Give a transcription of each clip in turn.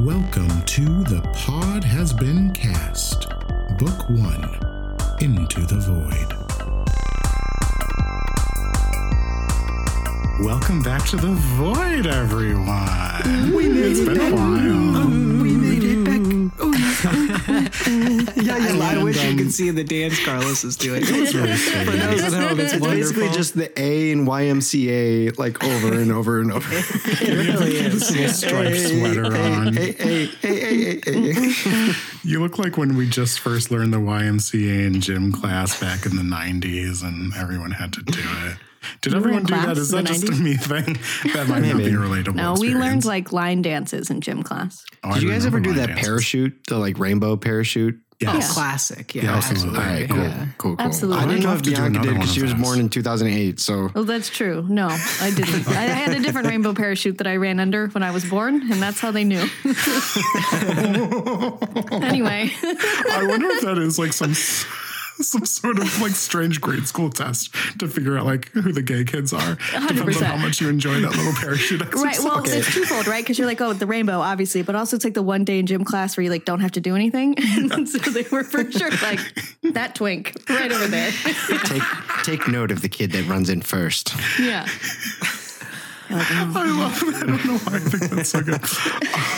Welcome to The Pod Has Been Cast, Book One Into the Void. Welcome back to the Void, everyone. We it's been a while. Yeah, yeah. I and, wish you could see the dance Carlos is doing. It's really. For those at home, it's It's basically just the A in YMCA, like over and over and over. it really is. Little striped sweater on. Hey, hey, hey, hey, hey, hey. You look like when we just first learned the YMCA in gym class back in the 90s and everyone had to do it. Did You everyone do that? class Is in that the just a me thing? That might not be relatable No, we learned like line dances in gym class. Oh, I Did you guys ever do that dances. parachute, the like rainbow parachute? Yes. Yeah. Classic. Yeah, Yeah, absolutely. All right, cool, Yeah. cool, cool. Absolutely. I didn't know I'd if love to Bianca did because she was born in 2008. So Oh, that's true. No, I didn't. I had a different rainbow parachute that I ran under when I was born, and that's how they knew. anyway, I wonder if that is like some some sort of like strange grade school test to figure out like who the gay kids are. Depends on how much you enjoy that little parachute exercise. right? Well, it's twofold, right? Because you're like, oh, the rainbow, obviously, but also it's like the one day in gym class where you like don't have to do anything. so they were for sure like that twink right over there. take take note of the kid that runs in first. yeah. You're like, oh. I love it. I don't know why I think that's so good.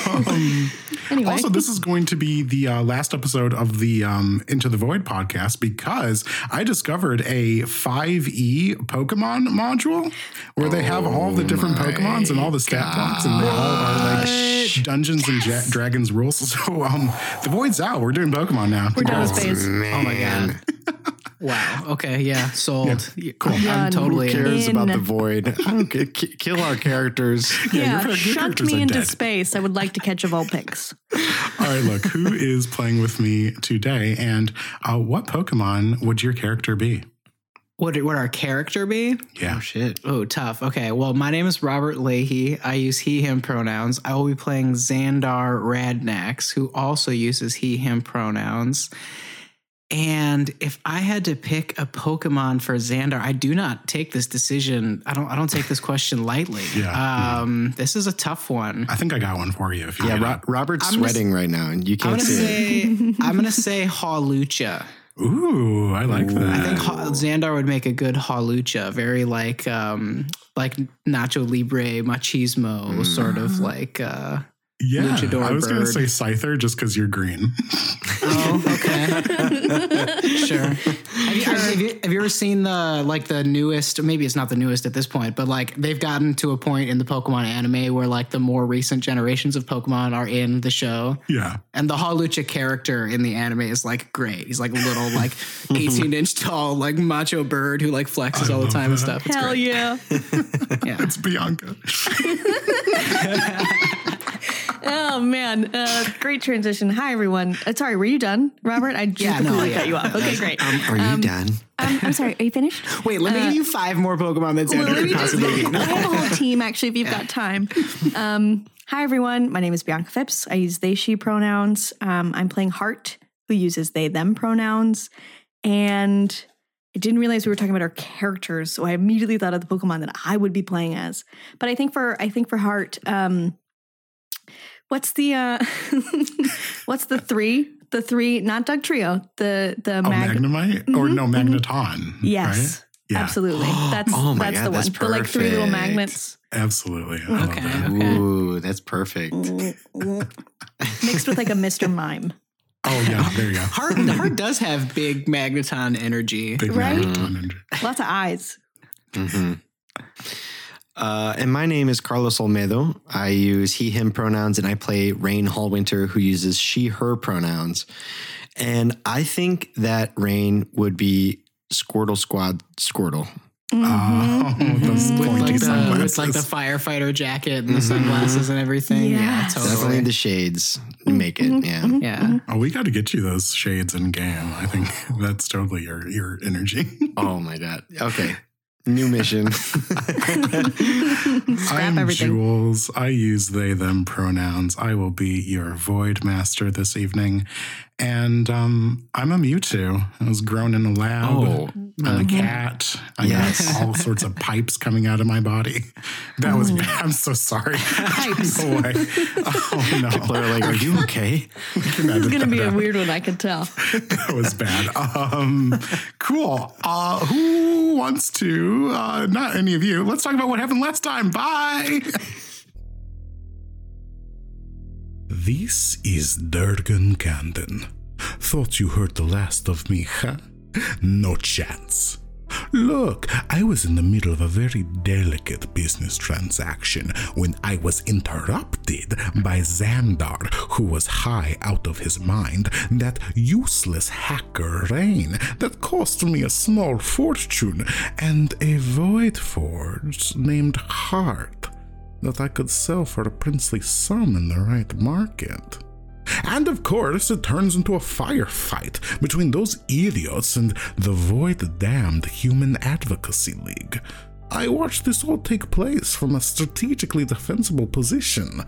Um, Anyway, Also, this is going to be the uh, last episode of the um, Into the Void podcast because I discovered a 5e Pokemon module where they have all the different Pokemons and all the stat blocks, and they all are like Dungeons and ja- Dragons rules. So, um, the Void's out. We're doing Pokemon now. we're done with Congrats. space. Oh my god. Wow. Okay. Yeah. Sold. cool. I'm totally Who cares In. about the void? I don't care. Ki- Kill our characters. your Yeah, char- your shunt characters me are into dead. space. I would like to catch a Vulpix. All right, look, who is playing with me today, and uh, what Pokemon would your character be? What would our character be? Yeah. Oh shit. Oh, tough. Okay. Well, my name is Robert Leahy. I use he, him pronouns. I will be playing Xandar Radnax, who also uses he, him pronouns. And if I had to pick a Pokemon for Xandar, I do not take this decision. I don't. I don't take this question lightly. Yeah, Um, this is a tough one. I think I got one for you. If you Yeah, need Ro- Robert's I'm gonna sweating right now, and you can't gonna see it. I'm gonna say Hawlucha. Ooh, I like that. I think ha- Xandar would make a good Hawlucha. Very like um like Nacho Libre machismo sort of like. uh yeah, luchador I was going to say Scyther just because you're green. Oh, okay. sure. Have you, have, you, have you ever seen the like the newest? Maybe it's not the newest at this point, but like they've gotten to a point in the Pokemon anime where like the more recent generations of Pokemon are in the show, yeah. and the Hawlucha character in the anime is like great. He's like a little like eighteen inch tall like macho bird who like flexes I all the love time and stuff. It's Hell great. yeah. Yeah. It's Bianca. Oh man, uh, great transition. Hi everyone. Uh, sorry, were you done, Robert? I just Yeah, no, completely yeah. cut you off. Okay, great. Um, Are you done? I'm sorry. Are you finished? Wait, let me give you five more Pokemon that Well, Xandar let me could just- possibly be. I have a whole team actually. If you've got time. Um, hi everyone. My name is Bianca Phipps. I use they she pronouns. Um, I'm playing Heart, who uses they them pronouns, and I didn't realize we were talking about our characters, so I immediately thought of the Pokemon that I would be playing as. But I think for I think for Heart, um, what's the uh, what's the three? The three, not Dugtrio. The the Oh, mag- Magnemite? Or no, Magneton. Yes. Right? Yeah, Absolutely. That's Oh my that's God, the one. that's The like three little magnets absolutely. I love Okay. that. Ooh, that's perfect. mixed with like a Mr. Mime. Oh, yeah, there you go. Heart, Heart does have big Magneton energy. Big Right? Magneton energy. Lots of eyes. hmm Uh, and my name is Carlos Olmedo. I use he, him pronouns, and I play Raine Hallwinter, who uses she, her pronouns. And I think that Raine would be Squirtle Squad Squirtle. Mm-hmm. Oh, those With mm-hmm. like, the, with like the firefighter jacket and the mm-hmm. sunglasses and everything. Yeah, Yes. totally. Definitely the shades make it. Yeah. yeah. Oh, we got to get you those shades in game. I think that's totally your your energy. Oh my God. Okay. New mission. I'm everything. Jules. I use they, them pronouns. I will be your void master this evening. And um, I'm a Mewtwo. I was grown in a lab. Oh. I'm a cat. I Yes. got all sorts of pipes coming out of my body. That was bad. I'm so sorry. Pipes. no way. Oh no. People are like, "Are you okay?" This is gonna be a weird one, I can tell. that was bad. Um, cool. Uh, who wants to? Uh, not any of you. Let's talk about what happened last time. Bye. This is Durgan Candon. Thought you heard the last of me, huh? No chance. Look, I was in the middle of a very delicate business transaction when I was interrupted by Xandar, who was high out of his mind, that useless hacker Raine that cost me a small fortune, and a void forge named Heart that I could sell for a princely sum in the right market. And of course, it turns into a firefight between those idiots and the Void Damned Human Advocacy League. I watched this all take place from a strategically defensible position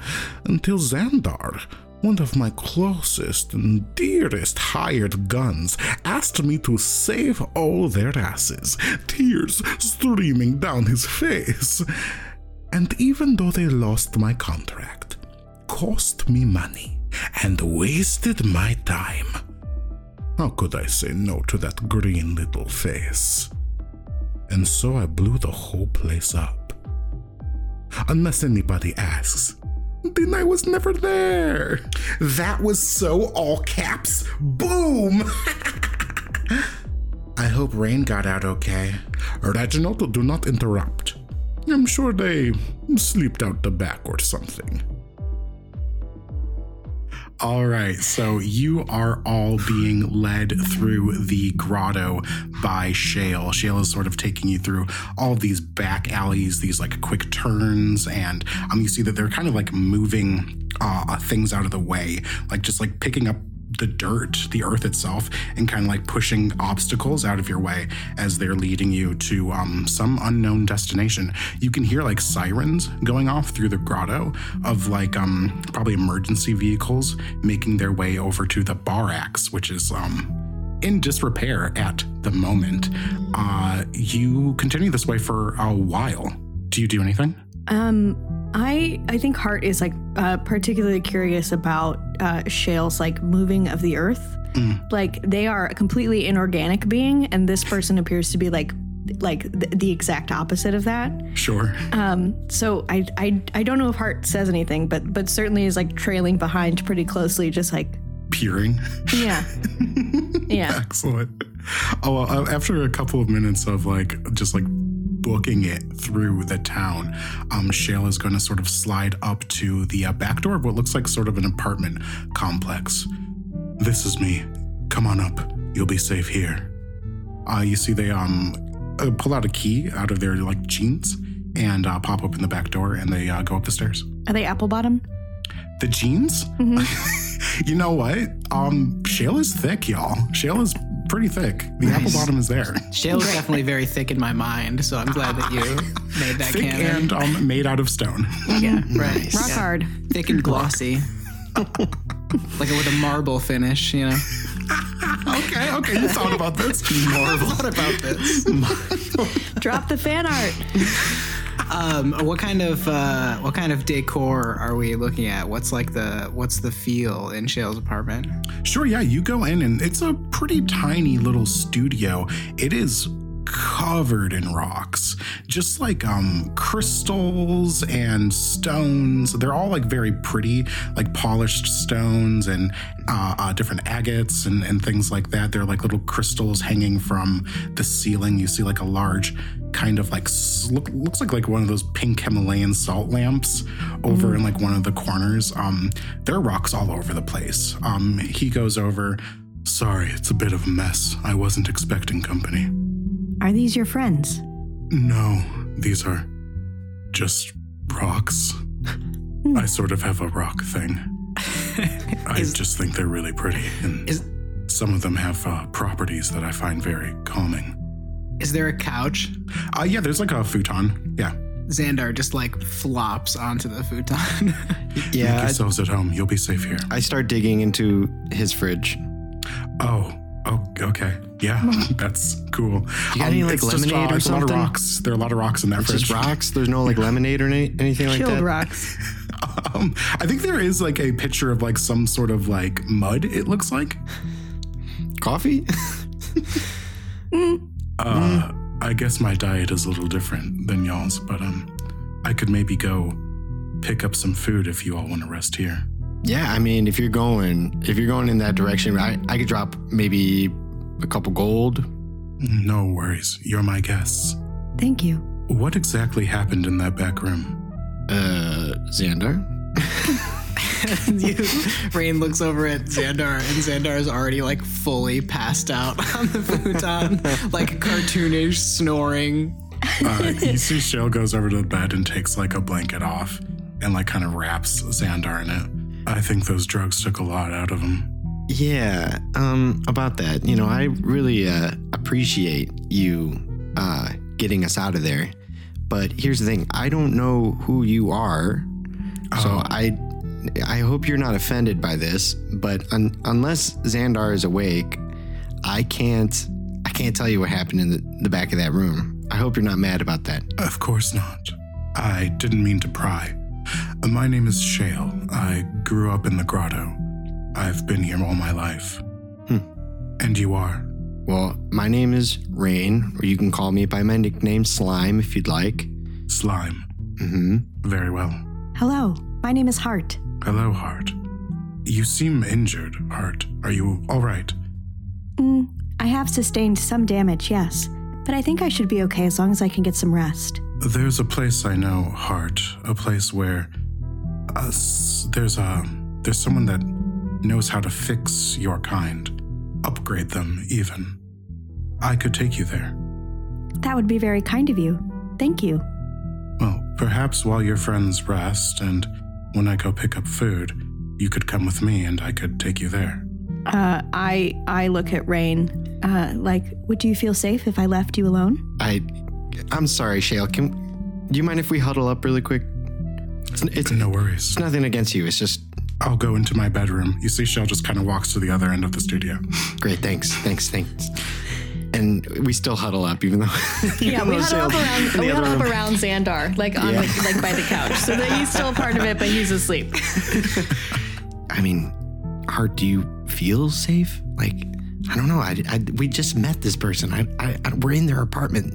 until Xandar, one of my closest and dearest hired guns, asked me to save all their asses, tears streaming down his face. And even though they lost my contract, cost me money, and wasted my time, how could I say no to that green little face? And so I blew the whole place up. Unless anybody asks, then I was never there. That was so all caps. Boom! I hope Raine got out okay. Reginald, do not interrupt. I'm sure they slipped out the back or something. All right, so you are all being led through the grotto by Shale. Shale is sort of taking you through all these back alleys, these like quick turns, and um, you see that they're kind of like moving uh, things out of the way, like just like picking up the dirt, the earth itself, and kind of like pushing obstacles out of your way as they're leading you to um, some unknown destination. You can hear like sirens going off through the grotto of like um, probably emergency vehicles making their way over to the Barax, which is um, in disrepair at the moment. Uh, you continue this way for a while. Do you do anything? Um, I I think Hart is like uh, particularly curious about uh, Shale's like moving of the earth. Mm. Like they are a completely inorganic being, and this person appears to be like like the, the exact opposite of that. Sure. Um, so I, I I don't know if Hart says anything, but but certainly is like trailing behind pretty closely, just like Peering. yeah, yeah. Excellent. Oh, well, uh, after a couple of minutes of like just like booking it through the town, um, Shale is going to sort of slide up to the uh, back door of what looks like sort of an apartment complex. This is me. Come on up. You'll be safe here. Uh, you see, they um uh, pull out a key out of their like jeans and uh, pop open the back door, and they uh, go up the stairs. Are they apple bottom? The jeans? you know what? Um, Shale is thick, y'all. Shale is pretty thick. The apple bottom is there. Shale is definitely very thick in my mind, so I'm glad that you made that thick canon. and um, made out of stone. yeah, right. Nice. Rock Yeah. hard. Thick and glossy. like with a marble finish, you know. okay, okay, you thought about this. Marble. What about this? Drop the fan art. Um, what kind of uh, what kind of decor are we looking at? What's like the what's the feel in Shale's apartment? Sure, yeah, you go in and it's a pretty tiny little studio. It is covered in rocks, just like um crystals and stones. They're all like very pretty, like polished stones and uh, uh, different agates and, and things like that. They're like little crystals hanging from the ceiling. You see like a large kind of like look, looks like like one of those pink Himalayan salt lamps over in like one of the corners. Um, there are rocks all over the place. Um, he goes over. Sorry, it's a bit of a mess. I wasn't expecting company. Are these your friends? No, these are just rocks. I sort of have a rock thing. I Is- just think they're really pretty, and Is- some of them have uh, properties that I find very calming. Is there a couch? Uh, yeah, there's like a futon. Yeah. Xandar just like flops onto the futon. Make Yeah, I, yourselves at home. You'll be safe here. I start digging into his fridge. Oh, oh, okay. Yeah, that's cool. You got any, like, it's just, lemonade or it's a lot of rocks. There are a lot of rocks in that It's fridge. just rocks. There's no like lemonade or any, anything like Chilled that. rocks. Um, I think there is like a picture of like some sort of like mud. It looks like. Coffee? Uh, I guess my diet is a little different than y'all's, but um, I could maybe go pick up some food if you all want to rest here. yeah, I mean, if you're going, if you're going in that direction, I, I could drop maybe a couple gold. No worries. You're my guests. Thank you. What exactly happened in that back room? Uh, Xandar. you, Raine looks over at Xandar, and Xandar is already like fully passed out on the futon, like cartoonish snoring. Uh, you see, Shale goes over to the bed and takes like a blanket off and like kind of wraps Xandar in it. I think those drugs took a lot out of him. Yeah, um, about that, you know, I really uh, appreciate you uh, getting us out of there. But here's the thing: I don't know who you are, so Oh. I, I hope you're not offended by this. But un- unless Xandar is awake, I can't, I can't tell you what happened in the, the back of that room. I hope you're not mad about that. Of course not. I didn't mean to pry. My name is Shale. I grew up in the grotto. I've been here all my life. Hmm. And you are? Well, my name is Raine, or you can call me by my nickname Slime if you'd like. Slime. Mm-hmm. Very well. Hello, my name is Hart. Hello, Hart. You seem injured, Hart. Are you all right? Mm, I have sustained some damage, yes, but I think I should be okay as long as I can get some rest. There's a place I know, Hart. A place where uh, there's a there's someone that knows how to fix your kind, upgrade them even. I could take you there. That would be very kind of you. Thank you. Well, perhaps while your friends rest and when I go pick up food, you could come with me and I could take you there. Uh, I I look at Raine. Uh, like, would you feel safe if I left you alone? I, I'm sorry, Shale. Can do you mind if we huddle up really quick? It's, it's, No worries. it's nothing against you. It's just I'll go into my bedroom. You see, Shell just kind of walks to the other end of the studio. great. Thanks, thanks, thanks. And we still huddle up, even though Yeah, even we though huddle up around we the other huddle up around Xandar, like on Yeah. the, like by the couch, so that he's still a part of it, but he's asleep. I mean, Hart, do you feel safe? Like, I don't know. I, I we just met this person. I, I, I we're in their apartment.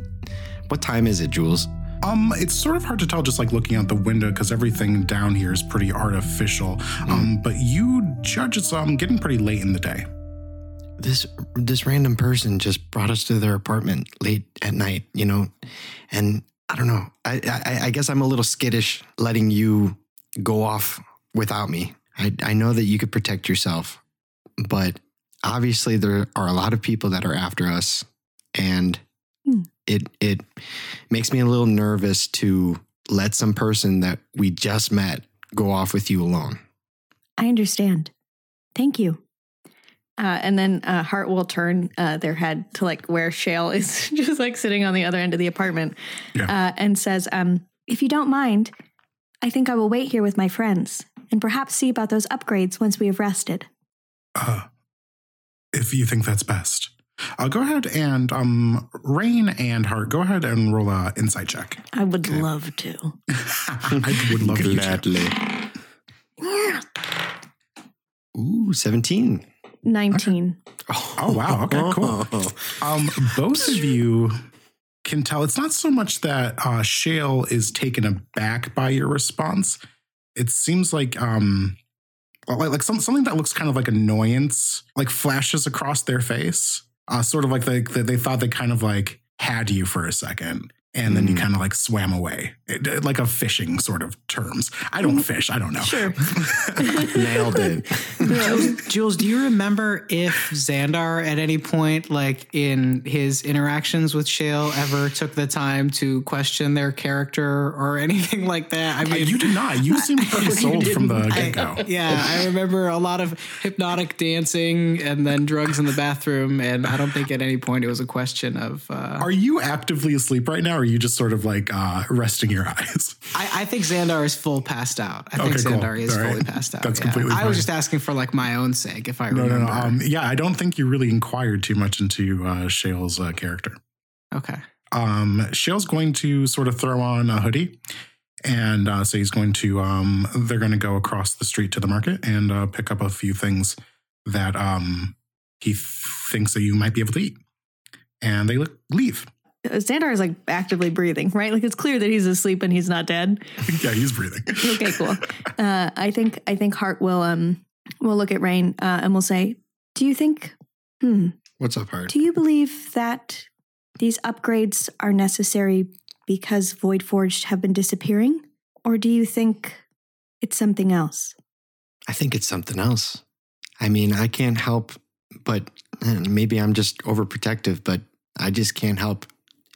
What time is it, Jules? Um, it's sort of hard to tell just like looking out the window because everything down here is pretty artificial. Um, but you judge it's um getting pretty late in the day. this this random person just brought us to their apartment late at night, you know, and I don't know. I I, I guess I'm a little skittish letting you go off without me. I I know that you could protect yourself, but obviously there are a lot of people that are after us, and Hmm. It it makes me a little nervous to let some person that we just met go off with you alone. I understand. Thank you. Uh, and then uh, Hart will turn uh, their head to like where Shale is just like sitting on the other end of the apartment. Uh, and says, um, if you don't mind, I think I will wait here with my friends and perhaps see about those upgrades once we have rested. Uh, if you think that's best, uh, go ahead and um, Raine and Heart, go ahead and roll a insight check. I would love to. I would love you to. Gladly. Ooh, 17. 19. Oh wow! Okay, cool. Um, both of you can tell it's not so much that uh, Shale is taken aback by your response. It seems like um, like, like some, something that looks kind of like annoyance, like flashes across their face. Uh, sort of like they, they they thought they kind of like had you for a second, and then you Mm. kind of like swam away, like a fishing sort of terms. I don't fish. I don't know. Sure. Nailed it. Jules, Jules, do you remember if Xandar at any point, like in his interactions with Shale, ever took the time to question their character or anything like that? I Uh, mean, you did not. You seemed pretty sold from the get go. yeah, I remember a lot of hypnotic dancing and then drugs in the bathroom, and I don't think at any point it was a question of. Uh, Are you actively asleep right now, or are you just sort of like uh, resting your eyes? I, I think Xandar is full passed out. I think Okay, cool. Is right. fully passed out. That's yeah. completely I fine. was just asking for like my own sake, if I No, no, remember. no. Um, yeah, I don't think you really inquired too much into uh, Shale's uh, character. okay. um, Shale's going to sort of throw on a hoodie and uh, say he's going to, um, they're going to go across the street to the market and uh, pick up a few things that um, he thinks that you might be able to eat. And they look, leave. Xandar is like actively breathing, right? Like it's clear that he's asleep and he's not dead. yeah, he's breathing. Okay, cool. Uh, I think I think Hart will um will look at Raine uh, and will say, "Do you think? Hmm. What's up, Hart? Do you believe that these upgrades are necessary because Void Forged have been disappearing, or do you think it's something else?" I think it's something else. I mean, I can't help but maybe I'm just overprotective, but I just can't help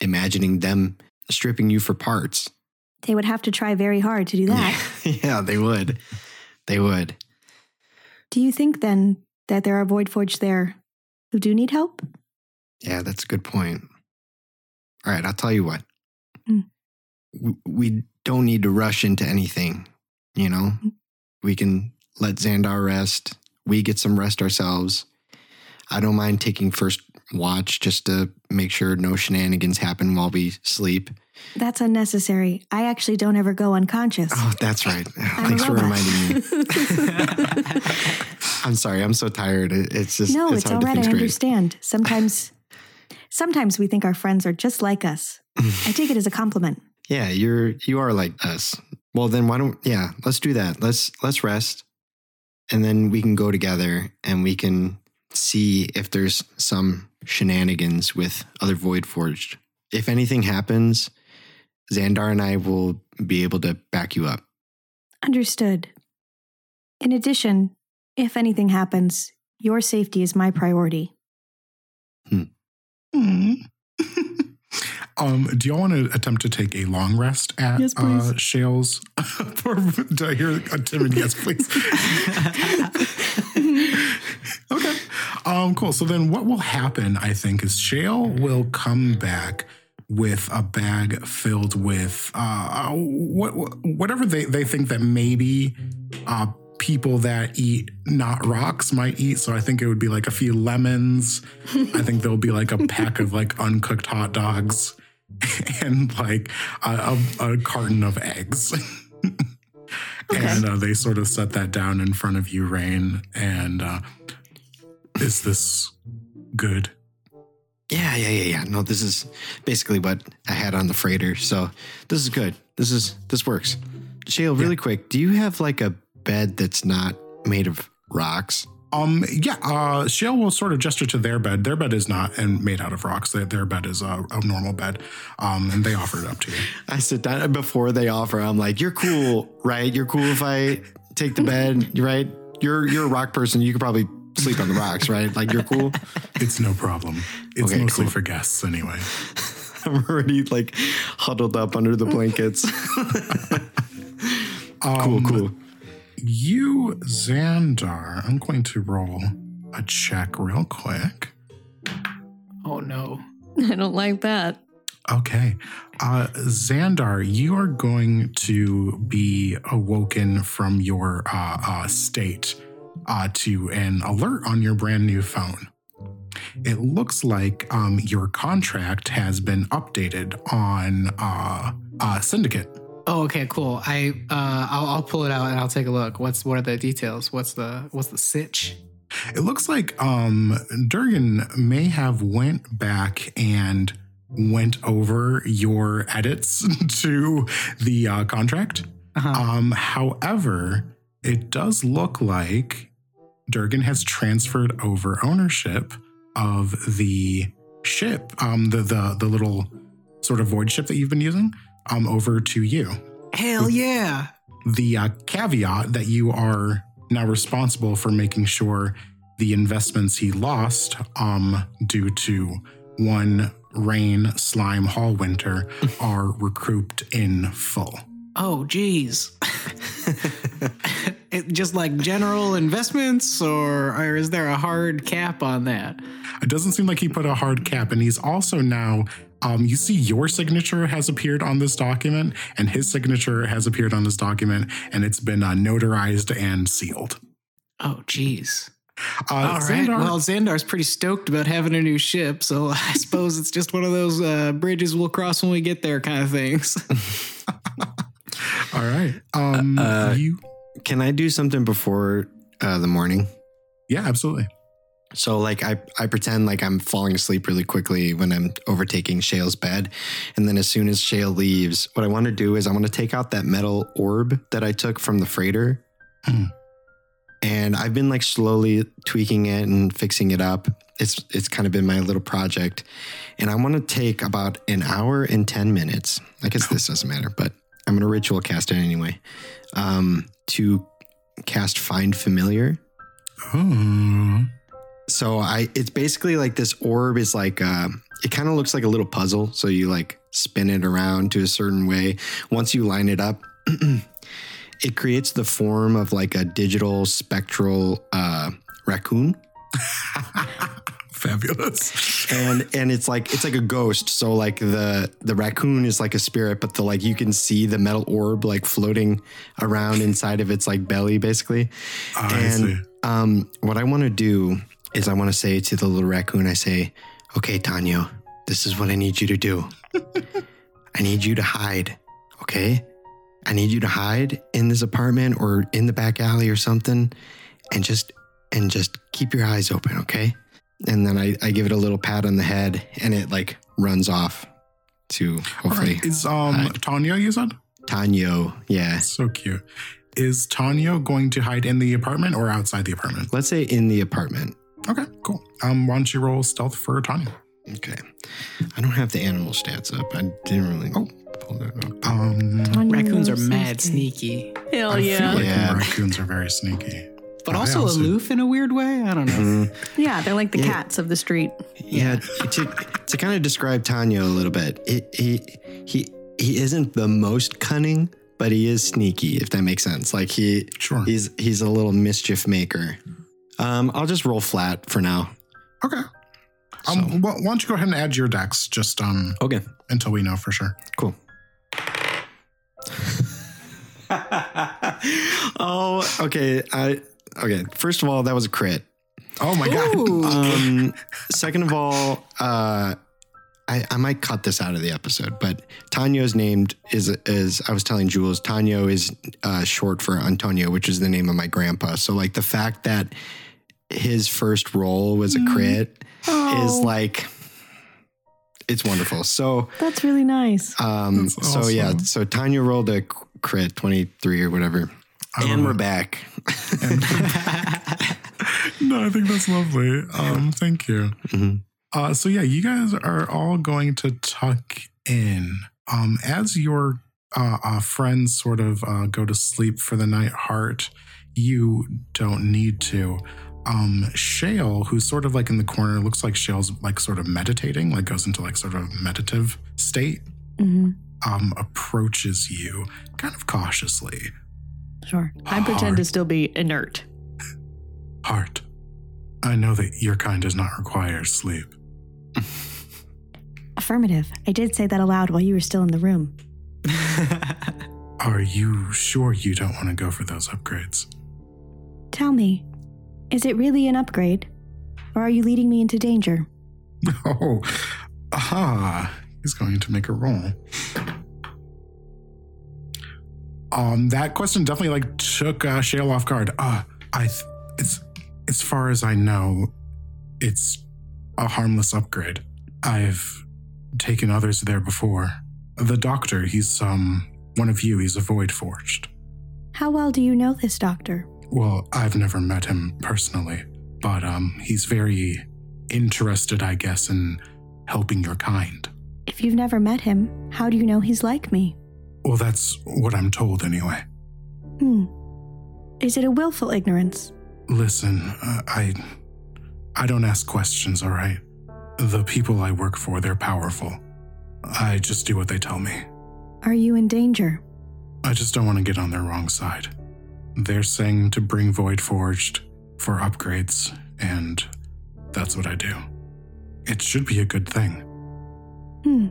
imagining them stripping you for parts. They would have to try very hard to do that. yeah, they would. They would. Do you think then that there are Void Forged there who do need help? Yeah, that's a good point. All right, I'll tell you what. Mm. We don't need to rush into anything, you know? We can let Xandar rest. We get some rest ourselves. I don't mind taking first watch just to make sure no shenanigans happen while we sleep. That's unnecessary. I actually don't ever go unconscious. Oh, that's right. Thanks for reminding me. I'm sorry. I'm so tired. It's just no, it's, it's, all right. I understand. Sometimes, sometimes we think our friends are just like us. I take it as a compliment. Yeah, you're you are like us. Well, then why don't yeah, let's do that. Let's let's rest, and then we can go together and we can see if there's some shenanigans with other Void Forged. If anything happens, Xandar and I will be able to back you up. Understood. In addition, if anything happens, your safety is my priority. Hmm. Um, do y'all want to attempt to take a long rest at Yes, uh, Shale's? do I hear a timid yes, please? okay. Um, cool. So then what will happen, I think, is Shale will come back with a bag filled with uh, what, whatever they, they think that maybe uh, people that eat not rocks might eat. So I think it would be like a few lemons. I think there'll be like a pack of like uncooked hot dogs and like a, a, a carton of eggs. And uh, they sort of set that down in front of you, Raine. And uh, is this good? Yeah, yeah, yeah, yeah. No, this is basically what I had on the freighter. So this is good. This is this works. Shale, really quick, do you have like a bed that's not made of rocks? Um, yeah, uh, Shale will sort of gesture to their bed. Their bed is not and made out of rocks. Their, their bed is a, a normal bed. Um, and they offer it up to you. I sit down before they offer. I'm like, "You're cool, right? You're cool if I take the bed, right? You're you're a rock person. You could probably sleep on the rocks, right? Like you're cool." It's no problem. It's Okay, mostly cool. for guests anyway. I'm already like huddled up under the blankets. cool, Um, cool. You, Xandar, I'm going to roll a check real quick. Oh no. I don't like that. Okay. Uh, Xandar, you are going to be awoken from your uh, uh, state uh, to an alert on your brand new phone. It looks like um, your contract has been updated on uh, uh, Syndicate. Oh, okay, cool. I uh, I'll, I'll pull it out and I'll take a look. What's what are the details? What's the what's the sitch? It looks like um, Durgan may have went back and went over your edits to the uh, contract. Uh-huh. Um, however, it does look like Durgan has transferred over ownership of the ship, um, the the the little sort of void ship that you've been using um, over to you. Hell yeah. The uh, caveat that you are now responsible for making sure the investments he lost um, due to one rain, slime, hall winter are recouped in full. Oh, geez. it, just like general investments, or, or is there a hard cap on that? It doesn't seem like he put a hard cap, and he's also now. Um, you see, your signature has appeared on this document, and his signature has appeared on this document, and it's been uh, notarized and sealed. Oh, geez. Uh, All right. Xandar- Well, Xandar's pretty stoked about having a new ship, so I suppose it's just one of those uh, bridges we'll cross when we get there kind of things. all right. Um, Uh, you, Can I do something before uh, the morning? yeah, absolutely. So like I, I pretend like I'm falling asleep really quickly when I'm overtaking Shale's bed. And then as soon as Shale leaves, what I want to do is I want to take out that metal orb that I took from the freighter. Hmm. And I've been like slowly tweaking it and fixing it up. It's it's kind of been my little project. And I want to take about an hour and 10 minutes. I guess this doesn't matter, but I'm gonna ritual cast it anyway. Um, to cast find familiar. Oh, So I it's basically like this orb is like uh it kind of looks like a little puzzle. So you like spin it around to a certain way. Once you line it up, it creates the form of like a digital spectral uh raccoon. fabulous. And and it's like it's like a ghost. So like the the raccoon is like a spirit, but the like you can see the metal orb like floating around inside of its like belly basically. See. And um, what I want to do is I want to say to the little raccoon, I say, okay, Tanya, this is what I need you to do. I need you to hide, okay? I need you to hide in this apartment or in the back alley or something and just and just keep your eyes open, okay? And then I, I give it a little pat on the head and it like runs off to hopefully right. Is um hide. Tanya? You said Tanya, Yeah. so cute. Is Tanya going to hide in the apartment or outside the apartment? Let's say in the apartment. Okay, cool. Um, why don't you roll stealth for Tanya? Okay. I don't have the animal stats up. I didn't really Oh. pull that up. Um, Raccoons are mad sneaky, Hell I yeah. feel like Yeah. raccoons are very sneaky. but I also also- aloof in a weird way. I don't know. Mm, Yeah, they're like the Yeah. cats of the street. yeah, to, to kind of describe Tanya a little bit, it, he he he isn't the most cunning, but he is sneaky. If that makes sense, like he Sure. he's he's a little mischief maker. Um, I'll just roll flat for now. Okay. Um, well, why don't you go ahead and add your dex just um Okay, until we know for sure. cool. oh, okay. I okay. First of all, that was a crit. Oh my god. Um, second of all, uh, I, I might cut this out of the episode, but Tanyo's named is is I was telling Jules, Tanyo is uh, short for Antonio, which is the name of my grandpa. So like the fact that his first roll was a crit is like it's wonderful. So That's really nice. um, That's so yeah, so Tanya rolled a crit twenty three or whatever, and we're back. no, I think that's lovely. Um, thank you. Mhm. Uh, so yeah, you guys are all going to tuck in. Um, as your uh, uh, friends sort of uh, go to sleep for the night, Heart, you don't need to. Um, Shale, who's sort of like in the corner, looks like Shale's like sort of meditating, like goes into like sort of meditative state. hmm Um, approaches you kind of cautiously. Sure. I pretend to still be inert. Heart, I know that your kind does not require sleep. Affirmative. I did say that aloud while you were still in the room. Are you sure you don't want to go for those upgrades? Tell me, is it really an upgrade? Or are you leading me into danger? Oh, aha! He's going to make a roll. Um, that question definitely like took uh, Shale off guard. Uh, I, th- it's as far as I know, it's a harmless upgrade. I've taken others there before. The doctor, he's um one of you. He's a void forged. How well do you know this doctor? Well, I've never met him personally, but um, he's very interested, I guess, in helping your kind. If you've never met him, how do you know he's like me? Well, that's what I'm told anyway. Hmm. Is it a willful ignorance? Listen, uh, I I don't ask questions, all right? The people I work for, they're powerful. I just do what they tell me. Are you in danger? I just don't want to get on their wrong side. They're saying to bring Void Forged for upgrades, and that's what I do. It should be a good thing. Hmm.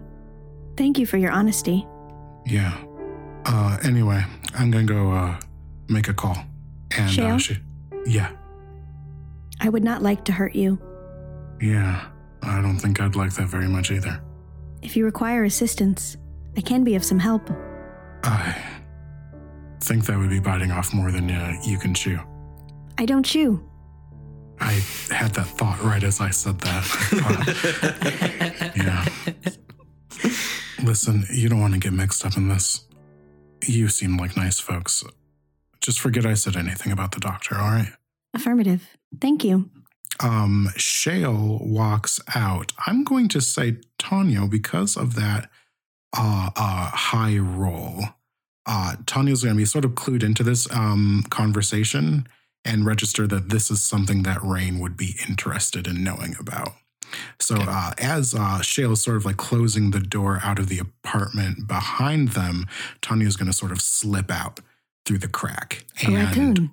Thank you for your honesty. Yeah. Uh anyway, I'm gonna go uh make a call. And uh Shale? she Yeah. I would not like to hurt you. Yeah. I don't think I'd like that very much either. If you require assistance, I can be of some help. I think that would be biting off more than uh, you can chew. I don't chew. I had that thought right as I said that. Yeah. Listen, you don't want to get mixed up in this. You seem like nice folks. Just forget I said anything about the doctor, all right? Affirmative. Thank you. Um, Shale walks out. I'm going to say Tanyo because of that uh, uh, high roll. Uh, Tanya's going to be sort of clued into this um, conversation and register that this is something that Raine would be interested in knowing about. So uh, as uh, Shale is sort of like closing the door out of the apartment behind them, Tanya's going to sort of slip out through the crack. A raccoon.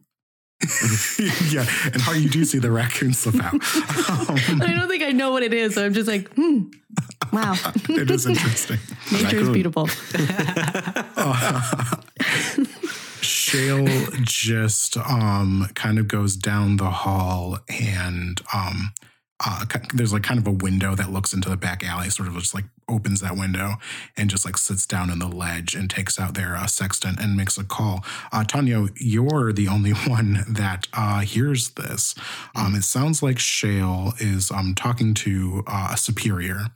yeah, and how you do see the raccoon slip out. Um, I don't think I know what it is. So I'm just like, hmm, Wow. it is interesting. nature is Raccoon. beautiful. Uh, Shale just um kind of goes down the hall and um uh, there's like kind of a window that looks into the back alley, sort of just like opens that window and just like sits down on the ledge and takes out their uh, sextant and makes a call. Uh, Tanya, you're the only one that uh, hears this. Um, it sounds like Shale is um, talking to uh, a superior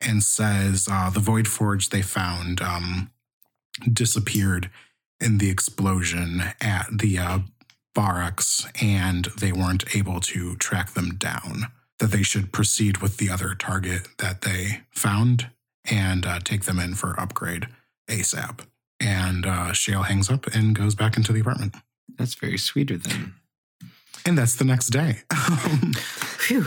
and says uh, the Void Forge they found um, disappeared in the explosion at the uh, barracks and they weren't able to track them down. That they should proceed with the other target that they found and uh, take them in for upgrade ASAP. And uh, Shale hangs up and goes back into the apartment. That's very sweet of them. And that's the next day. Phew.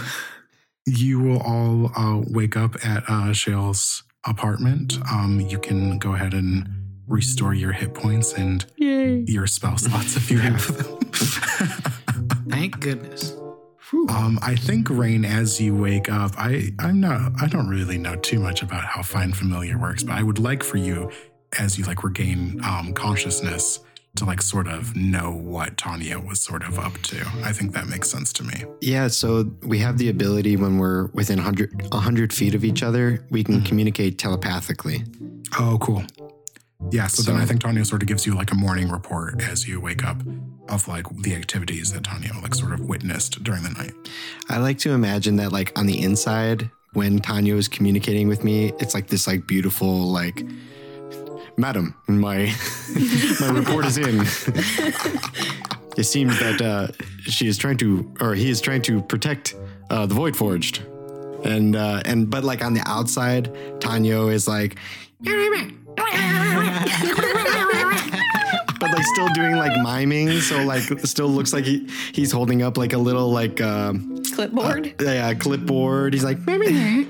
you will all uh, wake up at uh, Shale's apartment. Um, you can go ahead and restore your hit points and Yay. your spell slots if you have them. Thank goodness. Um, I think Raine, as you wake up, I I'm not I don't really know too much about how find familiar works, but I would like for you, as you like regain um, consciousness, to like sort of know what Tanya was sort of up to. I think that makes sense to me. Yeah, so we have the ability when we're within 100, 100 feet of each other, we can communicate telepathically. Oh, cool. Yeah, so, then I think Tanya sort of gives you like a morning report as you wake up of like the activities that Tanya like sort of witnessed during the night. I like to imagine that, like, on the inside, when Tanya is communicating with me, it's like this, like, beautiful, like, Madam, my my report is in. it seems that uh, she is trying to, or he is trying to protect uh, the Void Forged, and uh, and but like on the outside, Tanya is like, like still doing like miming, so like still looks like he he's holding up like a little like um, Clipboard. yeah clipboard. He's like, Tanya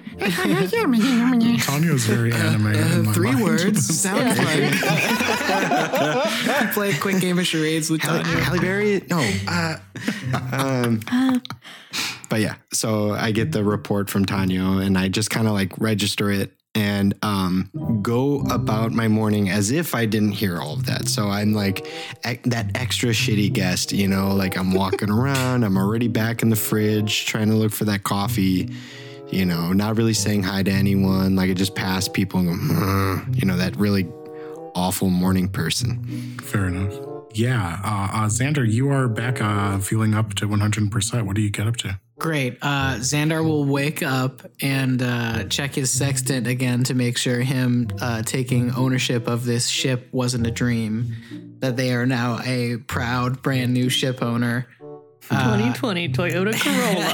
is very animated. in my Uh, Three mind. words. Sounds like. Play a quick game of charades with Halle, Tanya. Halle Berry? No. Uh, um, but yeah, so I get the report from Tanyo and I just kind of like register it and um, go about my morning as if I didn't hear all of that. So I'm like that extra shitty guest, you know, like I'm walking around, I'm already back in the fridge trying to look for that coffee. You know, not really saying hi to anyone. Like I just pass people and go, "Hmm," you know, that really awful morning person. Fair enough. Yeah, uh, uh, Xandar, you are back uh, feeling up to 100%. What do you get up to? Great. Uh, Xandar will wake up and uh, check his sextant again to make sure him uh, taking ownership of this ship wasn't a dream. That they are now a proud, brand new ship owner. 2020 Toyota Corolla.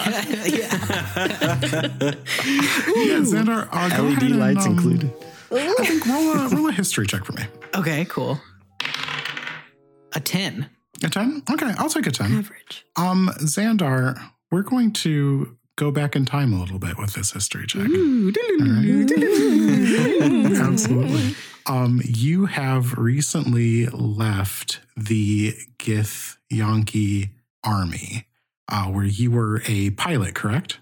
Yeah, Xandar, uh, go ahead LED and, lights um, included. I think roll a, roll a history check for me. Okay, cool. A 10. A 10? Okay, I'll take a 10. Average. Um, Xandar, we're going to go back in time a little bit with this history check. Absolutely. Um, you have recently left the Gith Yankee army, uh, where you were a pilot, correct?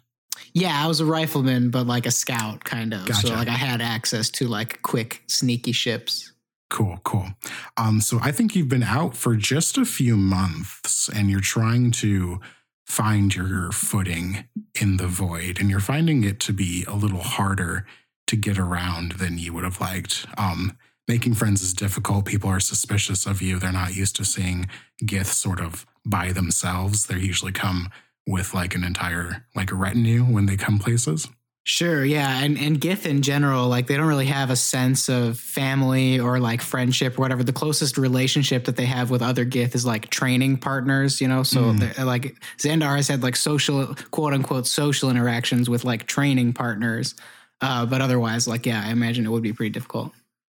Yeah, I was a rifleman, but like a scout kind of. Gotcha. So like I had access to like quick, sneaky ships. Cool, cool. Um, so I think you've been out for just a few months and you're trying to find your footing in the void, and you're finding it to be a little harder to get around than you would have liked. Um, making friends is difficult. People are suspicious of you. They're not used to seeing Gith sort of by themselves. They usually come with like an entire like a retinue when they come places. Sure, yeah, and and Gith in general, like they don't really have a sense of family or like friendship or whatever. The closest relationship that they have with other Gith is like training partners, you know. So Mm. like Xandar has had like social, quote unquote, social interactions with like training partners, uh, but otherwise, like yeah, I imagine it would be pretty difficult.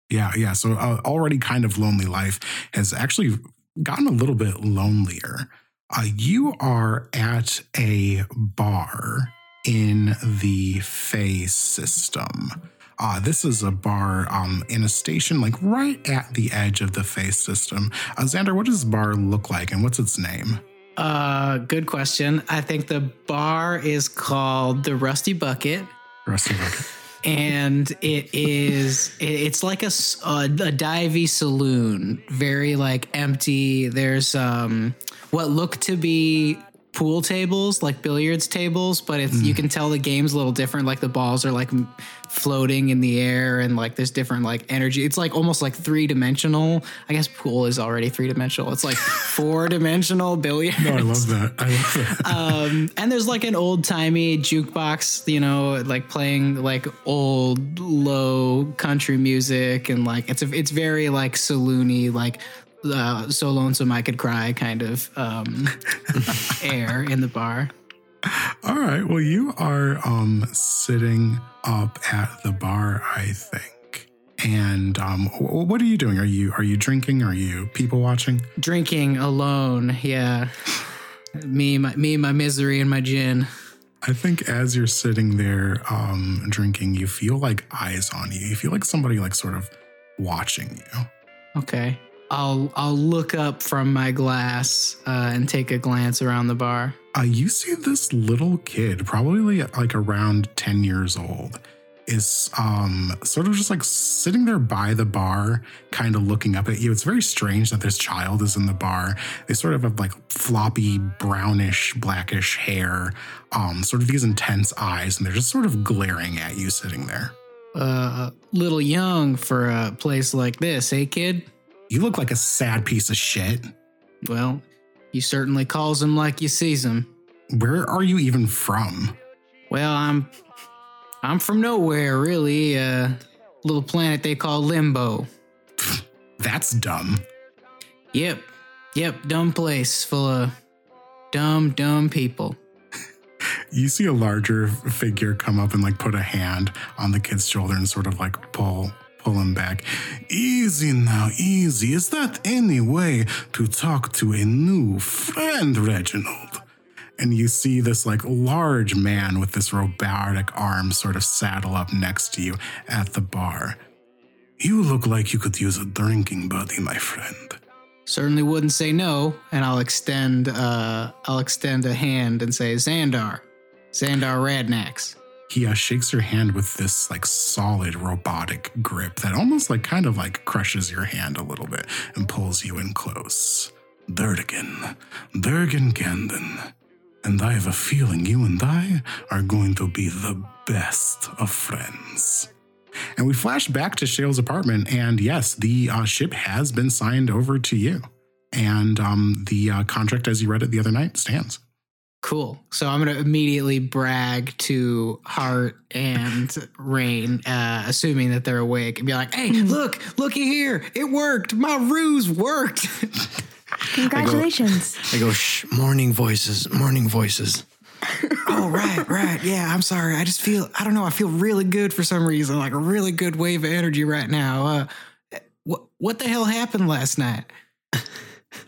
Yeah, yeah. So uh, already kind of lonely life has actually gotten a little bit lonelier. Uh, you are at a bar in the phase system. Uh, this is a bar um, in a station like right at the edge of the phase system. Uh, Xandar, what does this bar look like and what's its name? Uh, good question. I think the bar is called the Rusty Bucket. Rusty Bucket. and it is it's like a a divey saloon very like empty there's um what look to be pool tables like billiards tables but it's you can tell the game's a little different. Like the balls are like floating in the air and like there's different like energy. It's like almost like three dimensional i guess pool is already three dimensional it's like four dimensional billiards. No, I love that. I love that. um, and there's like an old timey jukebox, you know, like playing like old low country music, and like it's a, it's very like saloony, like uh, so lonesome I could cry kind of um, air in the bar. All right. Well, you are um sitting up at the bar, I think. And um wh- what are you doing? Are you are you drinking? Are you people watching? Drinking alone, yeah. Me, my me, my misery, and my gin. I think as you're sitting there um drinking, you feel like eyes on you. You feel like somebody like sort of watching you. Okay, I'll I'll look up from my glass uh, and take a glance around the bar. Uh, you see this little kid, probably like around 10 years old, is um, sort of just like sitting there by the bar, kind of looking up at you. It's very strange that this child is in the bar. They sort of have like floppy, brownish, blackish hair, um, sort of these intense eyes, and they're just sort of glaring at you sitting there. Uh, little young for a place like this, eh, kid? You look like a sad piece of shit. Well, you certainly calls him like you sees him. Where are you even from? Well, I'm I'm from nowhere, really. A little planet they call Limbo. That's dumb. Yep, yep, dumb place full of dumb, dumb people. You see a larger figure come up and like put a hand on the kid's shoulder and sort of like pull pull him back. Easy now, easy. Is that any way to talk to a new friend, Reginald? And you see this like large man with this robotic arm sort of saddle up next to you at the bar. You look like you could use a drinking buddy, my friend. Certainly wouldn't say no, and I'll extend uh I'll extend a hand and say Xandar. Xandar Radnax. He uh, shakes your hand with this like solid robotic grip that almost like kind of like crushes your hand a little bit and pulls you in close. Durgan, Durgan Gandon. And I have a feeling you and I are going to be the best of friends. And we flash back to Shale's apartment, and yes, the uh, ship has been signed over to you. And um, the uh, contract, as you read it the other night, stands. Cool. So I'm gonna immediately brag to Hart and Raine, uh, assuming that they're awake, and be like, "Hey, look, looky here! It worked! My ruse worked!" Congratulations. I go, shh, morning voices, morning voices. Oh, right, right. Yeah, I'm sorry. I just feel, I don't know, I feel really good for some reason, like a really good wave of energy right now. Uh, what, what the hell happened last night?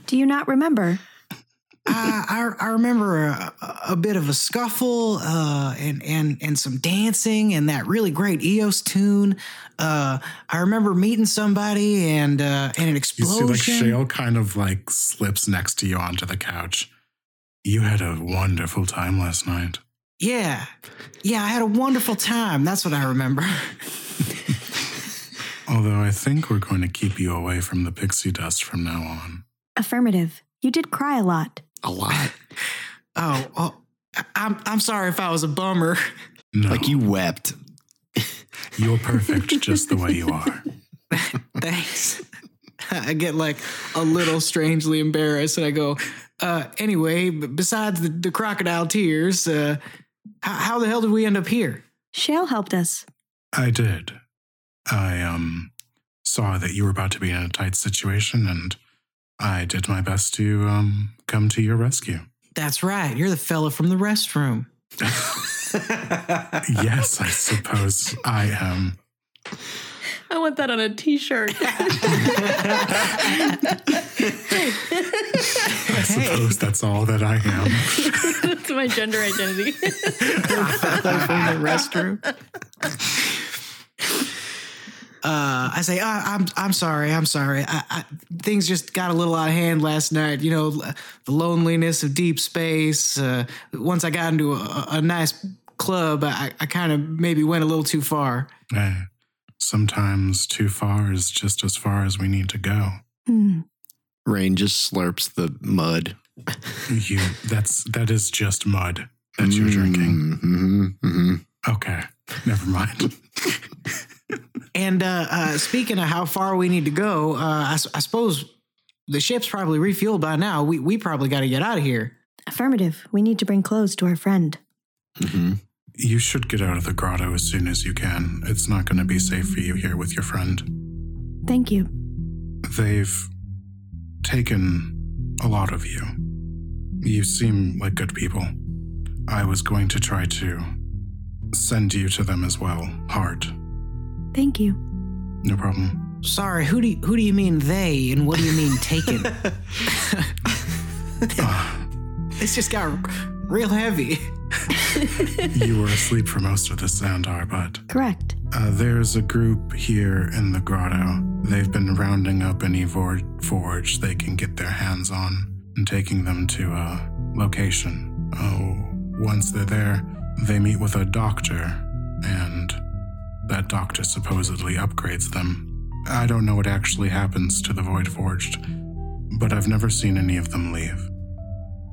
Do you not remember? I, I, I remember a, a bit of a scuffle uh, and, and, and some dancing and that really great EOS tune. Uh, I remember meeting somebody and, uh, and an You explosion. see, like Shale kind of like slips next to you onto the couch. You had a wonderful time last night. Yeah. Yeah, I had a wonderful time. That's what I remember. Although I think we're going to keep you away from the pixie dust from now on. Affirmative. You did cry a lot. A lot. Oh, oh I- I'm I'm sorry if I was a bummer. No, Like you wept. you're perfect just the way you are. Thanks. I get like a little strangely embarrassed and I go, uh, anyway, besides the, the crocodile tears, uh, how, how the hell did we end up here? Shale helped us. I did. I um saw that you were about to be in a tight situation and I did my best to um come to your rescue. That's right. You're the fella from the restroom. yes, I suppose I am. I want that on a t-shirt. I suppose that's all that I am. That's my gender identity. the fella from the restroom. Uh, I say, I, I'm I'm sorry, I'm sorry. I, I, things just got a little out of hand last night. You know, the loneliness of deep space. Uh, once I got into a, a nice club, I, I kind of maybe went a little too far. Eh, sometimes too far is just as far as we need to go. Hmm. Raine just slurps the mud. You that's that is just mud that you're drinking. hmm hmm Okay. Never mind. And uh, uh, speaking of how far we need to go, uh, I, s- I suppose the ship's probably refueled by now. We we probably got to get out of here. Affirmative. We need to bring clothes to our friend. hmm you should get out of the grotto as soon as you can. It's not going to be safe for you here with your friend. Thank you. They've taken a lot of you. You seem like good people. I was going to try to send you to them as well. Hart. Thank you. No problem. Sorry, who do you, who do you mean they, and what do you mean taken? This just got real heavy. you were asleep for most of the Xandar, but Correct. uh, there's a group here in the grotto. They've been rounding up any vor- forge they can get their hands on and taking them to a location. Oh, once they're there, they meet with a doctor, and that doctor supposedly upgrades them. I don't know what actually happens to the Void Forged, but I've never seen any of them leave.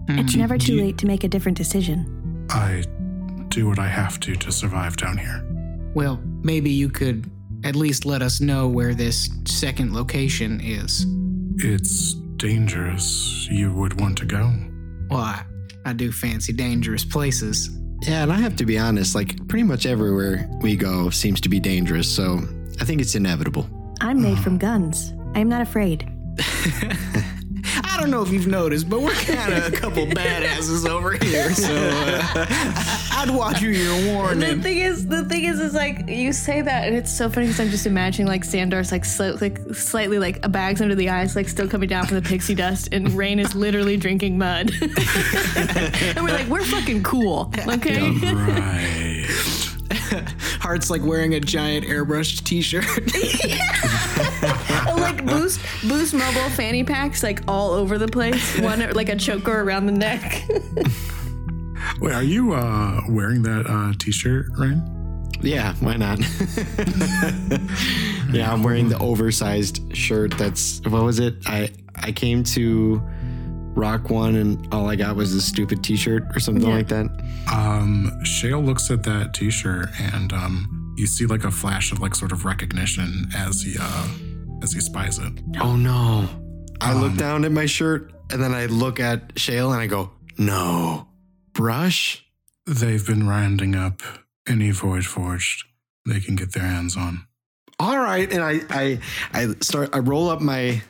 Hmm. It's never too late to make a different decision. I do what I have to to survive down here. Well, maybe you could at least let us know where this second location is. It's dangerous. You would want to go. Well, I, I do fancy dangerous places. Yeah, and I have to be honest, like pretty much everywhere we go seems to be dangerous, so I think it's inevitable. I'm made from guns. I am not afraid. I don't know if you've noticed, but we're kind of a couple badasses over here, so uh, I'd watch you your the thing is, the thing is, is like you say that, and it's so funny because I'm just imagining like Xandar's like, sli- like slightly like a bags under the eyes, like still coming down from the pixie dust, and Raine is literally drinking mud, and we're like, we're fucking cool, okay? Right. Hart's like wearing a giant airbrushed t-shirt. like boost boost mobile fanny packs like all over the place one like a choker around the neck Wait, are you uh, wearing that uh, t-shirt, Ryan? Yeah, why not? yeah, I'm wearing the oversized shirt that's what was it? I I came to rock one and all I got was a stupid t-shirt or something Yeah. like that. Um, Shale looks at that t-shirt and um, you see like a flash of like sort of recognition as he uh, as he spies it. Oh no. I look Um, down at my shirt and then I look at Shale and I go, "No. Brush?" They've been rounding up any Void Forged they can get their hands on. all right and I, I i start i roll up my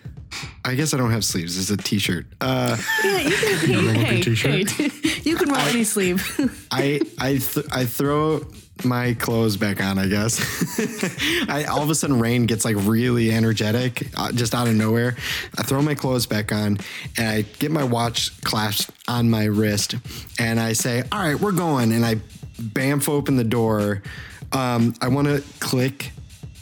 I guess I don't have sleeves. It's a t-shirt. Uh, Yeah, you can. roll up your hey, t-shirt? hey, you can roll any sleeve. I I th- I throw my clothes back on. I guess. I all of a sudden Raine gets like really energetic, uh, just out of nowhere. I throw my clothes back on, and I get my watch clasped on my wrist, and I say, "All right, we're going." And I bamf open the door. Um, I want to click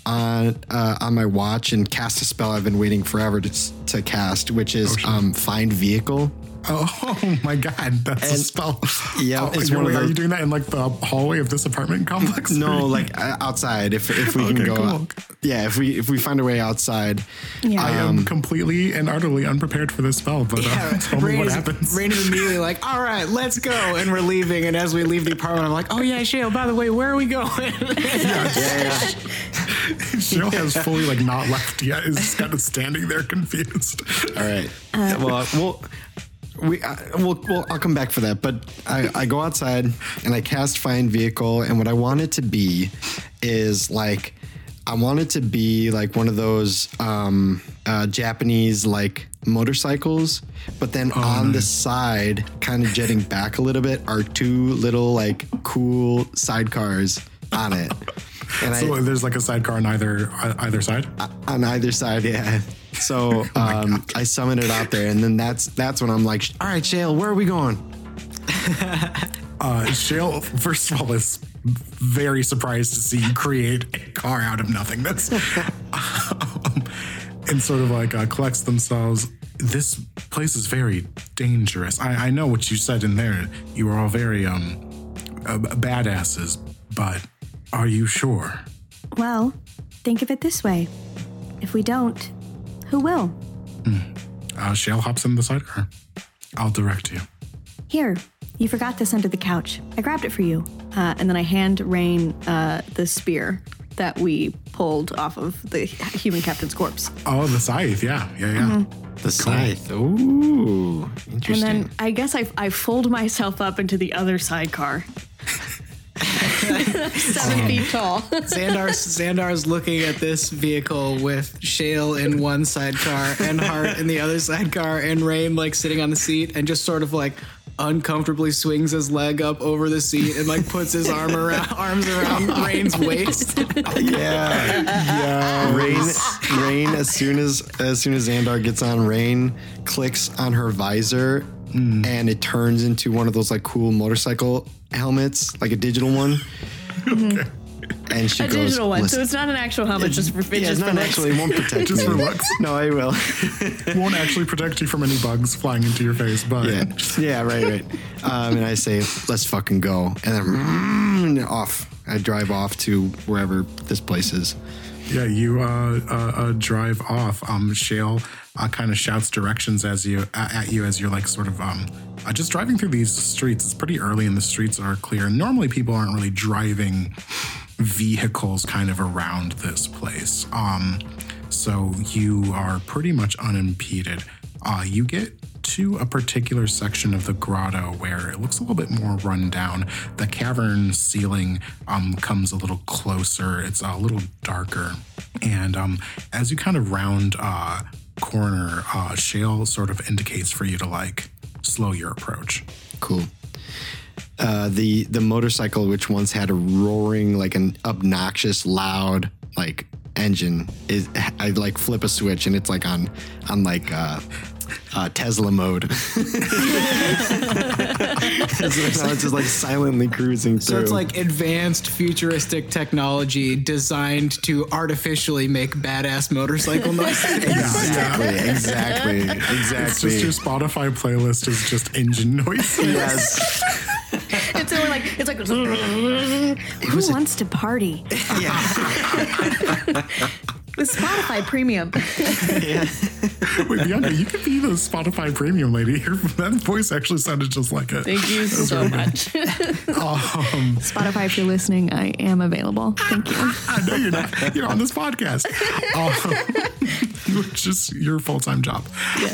on uh, on my watch and cast a spell I've been waiting forever to to cast, which is um, find vehicle. Oh, my god, that's a spell. Yeah, oh, it's you're- one of wait, are you doing that in like the hallway of this apartment complex? No, like uh, outside. If if we can go, cool. out. yeah. If we if we find a way outside, Yeah. I am completely and utterly unprepared for this spell, but uh, tell me Raine what is, happens. Raine is immediately like, all right, let's go. And we're leaving. And as we leave the apartment, I'm like, oh, yeah, Shale, by the way, where are we going? yeah, yeah. Cheryl has fully like not left yet. Is just kind of standing there confused. all right. well, we'll we uh, we'll, we'll I'll come back for that. But I I go outside and I cast find vehicle, and what I want it to be is like. I want it to be like one of those um, uh, Japanese like motorcycles, but then on the side, kind of jetting back a little bit, are two little like cool sidecars on it. And I, So there's like a sidecar on either uh, either side. on either side, yeah. So um, I summon it out there, and then that's that's when I'm like, all right, Shale, where are we going? Uh, Shale, first of all, is very surprised to see you create a car out of nothingness, um, and sort of like uh, collects themselves. This place is very dangerous. I, I know what you said in there. You are all very um uh, badasses, but are you sure? well, think of it this way: if we don't, who will? Uh, Shale hops in the sidecar. I'll direct you. Here, you forgot this under the couch. I grabbed it for you. Uh, and then I hand Raine uh, the spear that we pulled off of the human captain's corpse. Oh, the scythe. Yeah, yeah, yeah. The scythe. Ooh, interesting. And then I guess I, I fold myself up into the other sidecar. Seven um, feet tall. Xandar, Xandar's looking at this vehicle with Shale in one sidecar and Hart in the other sidecar and Raine like sitting on the seat and just sort of like uncomfortably swings his leg up over the seat and like puts his arm around arms around Raine's waist. yeah, yeah. Raine, Raine. As soon as as soon as Xandar gets on, Raine clicks on her visor, hmm. and it turns into one of those like cool motorcycle helmets, like a digital one. And she A goes, digital one, so it's not an actual helmet, just for yeah, it's just for not looks. actually. It won't protect Just me. for looks. No, I will. Won't actually protect you from any bugs flying into your face, but Yeah, yeah, right, right. Um, and I say, let's fucking go. And then mm, off. I drive off to wherever this place is. Yeah, you uh, uh, uh, drive off. Um, Shale uh, kind of shouts directions as you at, you as you're like sort of um, uh, just driving through these streets. It's pretty early and the streets are clear. Normally, people aren't really driving vehicles kind of around this place. Um, so you are pretty much unimpeded. Uh, you get to a particular section of the grotto where it looks a little bit more run down. The cavern ceiling um, comes a little closer. It's a little darker, and um, as you kind of round uh, corner, uh, Shale sort of indicates for you to like slow your approach. Cool. Uh, the the motorcycle, which once had a roaring, like an obnoxious, loud, like engine, is I like flip a switch and it's like on on like uh, uh, Tesla mode. so it's just like silently cruising through. So it's like advanced futuristic technology designed to artificially make badass motorcycle noises. exactly, exactly, exactly. It's exactly. just your Spotify playlist is just engine noise. yes. It's only like it's like Who wants to party? With Spotify Premium. Wait, Bianca, you could be the Spotify premium lady. Your, that voice actually sounded just like it. Thank you so much. Um, Spotify, if you're listening, I am available. Thank you. I know you're not. You're on this podcast, um, which is your full time job.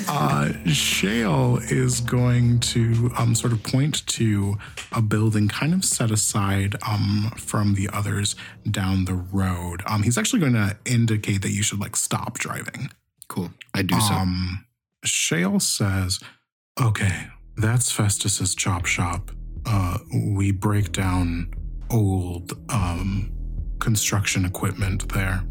Uh, Shale is going to um, sort of point to a building kind of set aside um, from the others down the road. Um, he's actually going to indicate that you should like stop driving. Cool. I do so. Um, Shale says, "Okay, that's Festus's chop shop. Uh, we break down old um, construction equipment there,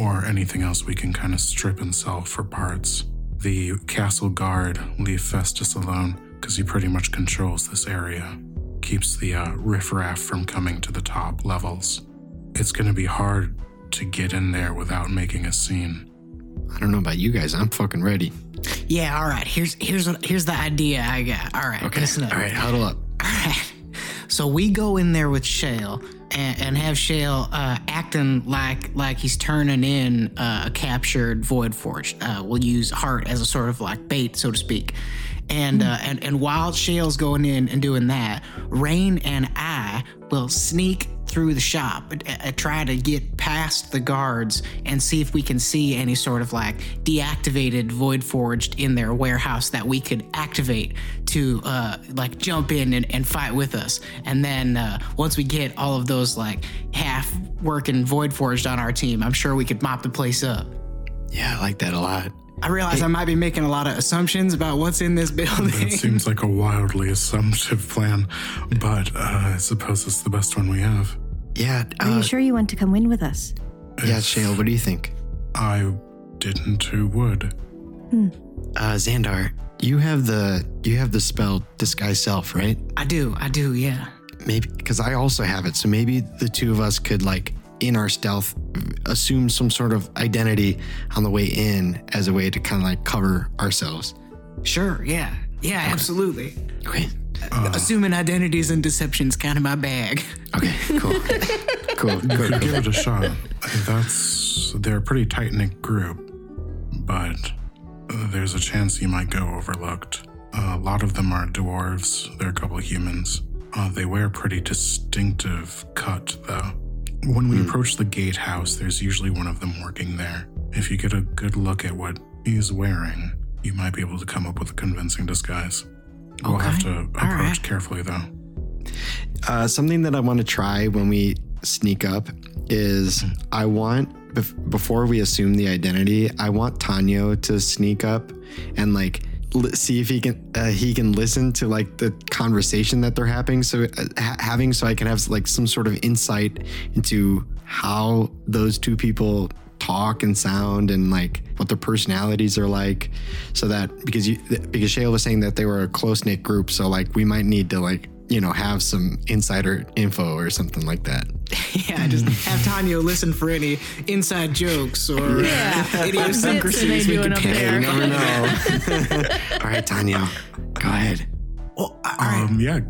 or anything else we can kind of strip and sell for parts. The castle guard leave Festus alone because he pretty much controls this area, keeps the uh, riffraff from coming to the top levels. It's going to be hard to get in there without making a scene." I don't know about you guys. I'm fucking ready. Yeah, all right. Here's here's what here's the idea I got. All right, Okay. listen up. All right, huddle up. All right. So we go in there with Shale and, and have Shale uh, acting like like he's turning in uh, a captured Void Forge. Uh, we'll use Hart as a sort of like bait, so to speak. And uh, and and while Shale's going in and doing that, Raine and I will sneak through the shop, uh, try to get past the guards and see if we can see any sort of like deactivated Void Forged in their warehouse that we could activate to uh, like jump in and, and fight with us. And then uh, once we get all of those like half working Void Forged on our team, I'm sure we could mop the place up. Yeah, I like that a lot. I realize I might be making a lot of assumptions about what's in this building. That seems like a wildly assumptive plan, but uh, I suppose it's the best one we have. Yeah. Are Uh, you sure you want to come in with us? yeah, Shale, what do you think? I didn't, who would? Uh, Xandar, you have the you have the spell disguise self, right? I do, I do, yeah. Maybe because I also have it. So maybe the two of us could like in our stealth assume some sort of identity on the way in as a way to kind of like cover ourselves. Sure, yeah. Yeah, absolutely. Okay. Assuming identities and deceptions kind of my bag. Okay. Cool. cool. Cool. Could give it a shot. That's they're a pretty tight knit group, but uh, there's a chance you might go overlooked. a lot of them are dwarves. They're a couple of humans. Uh, they wear a pretty distinctive cut, though. When we approach the gatehouse, there's usually one of them working there. If you get a good look at what he's wearing, you might be able to come up with a convincing disguise. We'll have to approach right. carefully, though. Uh, something that I want to try when we sneak up is I want bef- before we assume the identity, I want Tanya to sneak up and like li- see if he can uh, he can listen to like the conversation that they're having. So uh, ha- having so I can have like some sort of insight into how those two people talk and sound and like what their personalities are like so that because you because Shale was saying that they were a close knit group so like we might need to like you know have some insider info or something like that Yeah, just have Tanya listen for any inside jokes or Yeah. uh, idiosyncrasies they we doing could up pick. there? you never know all right Tanya go ahead Well, all right. Um, yeah.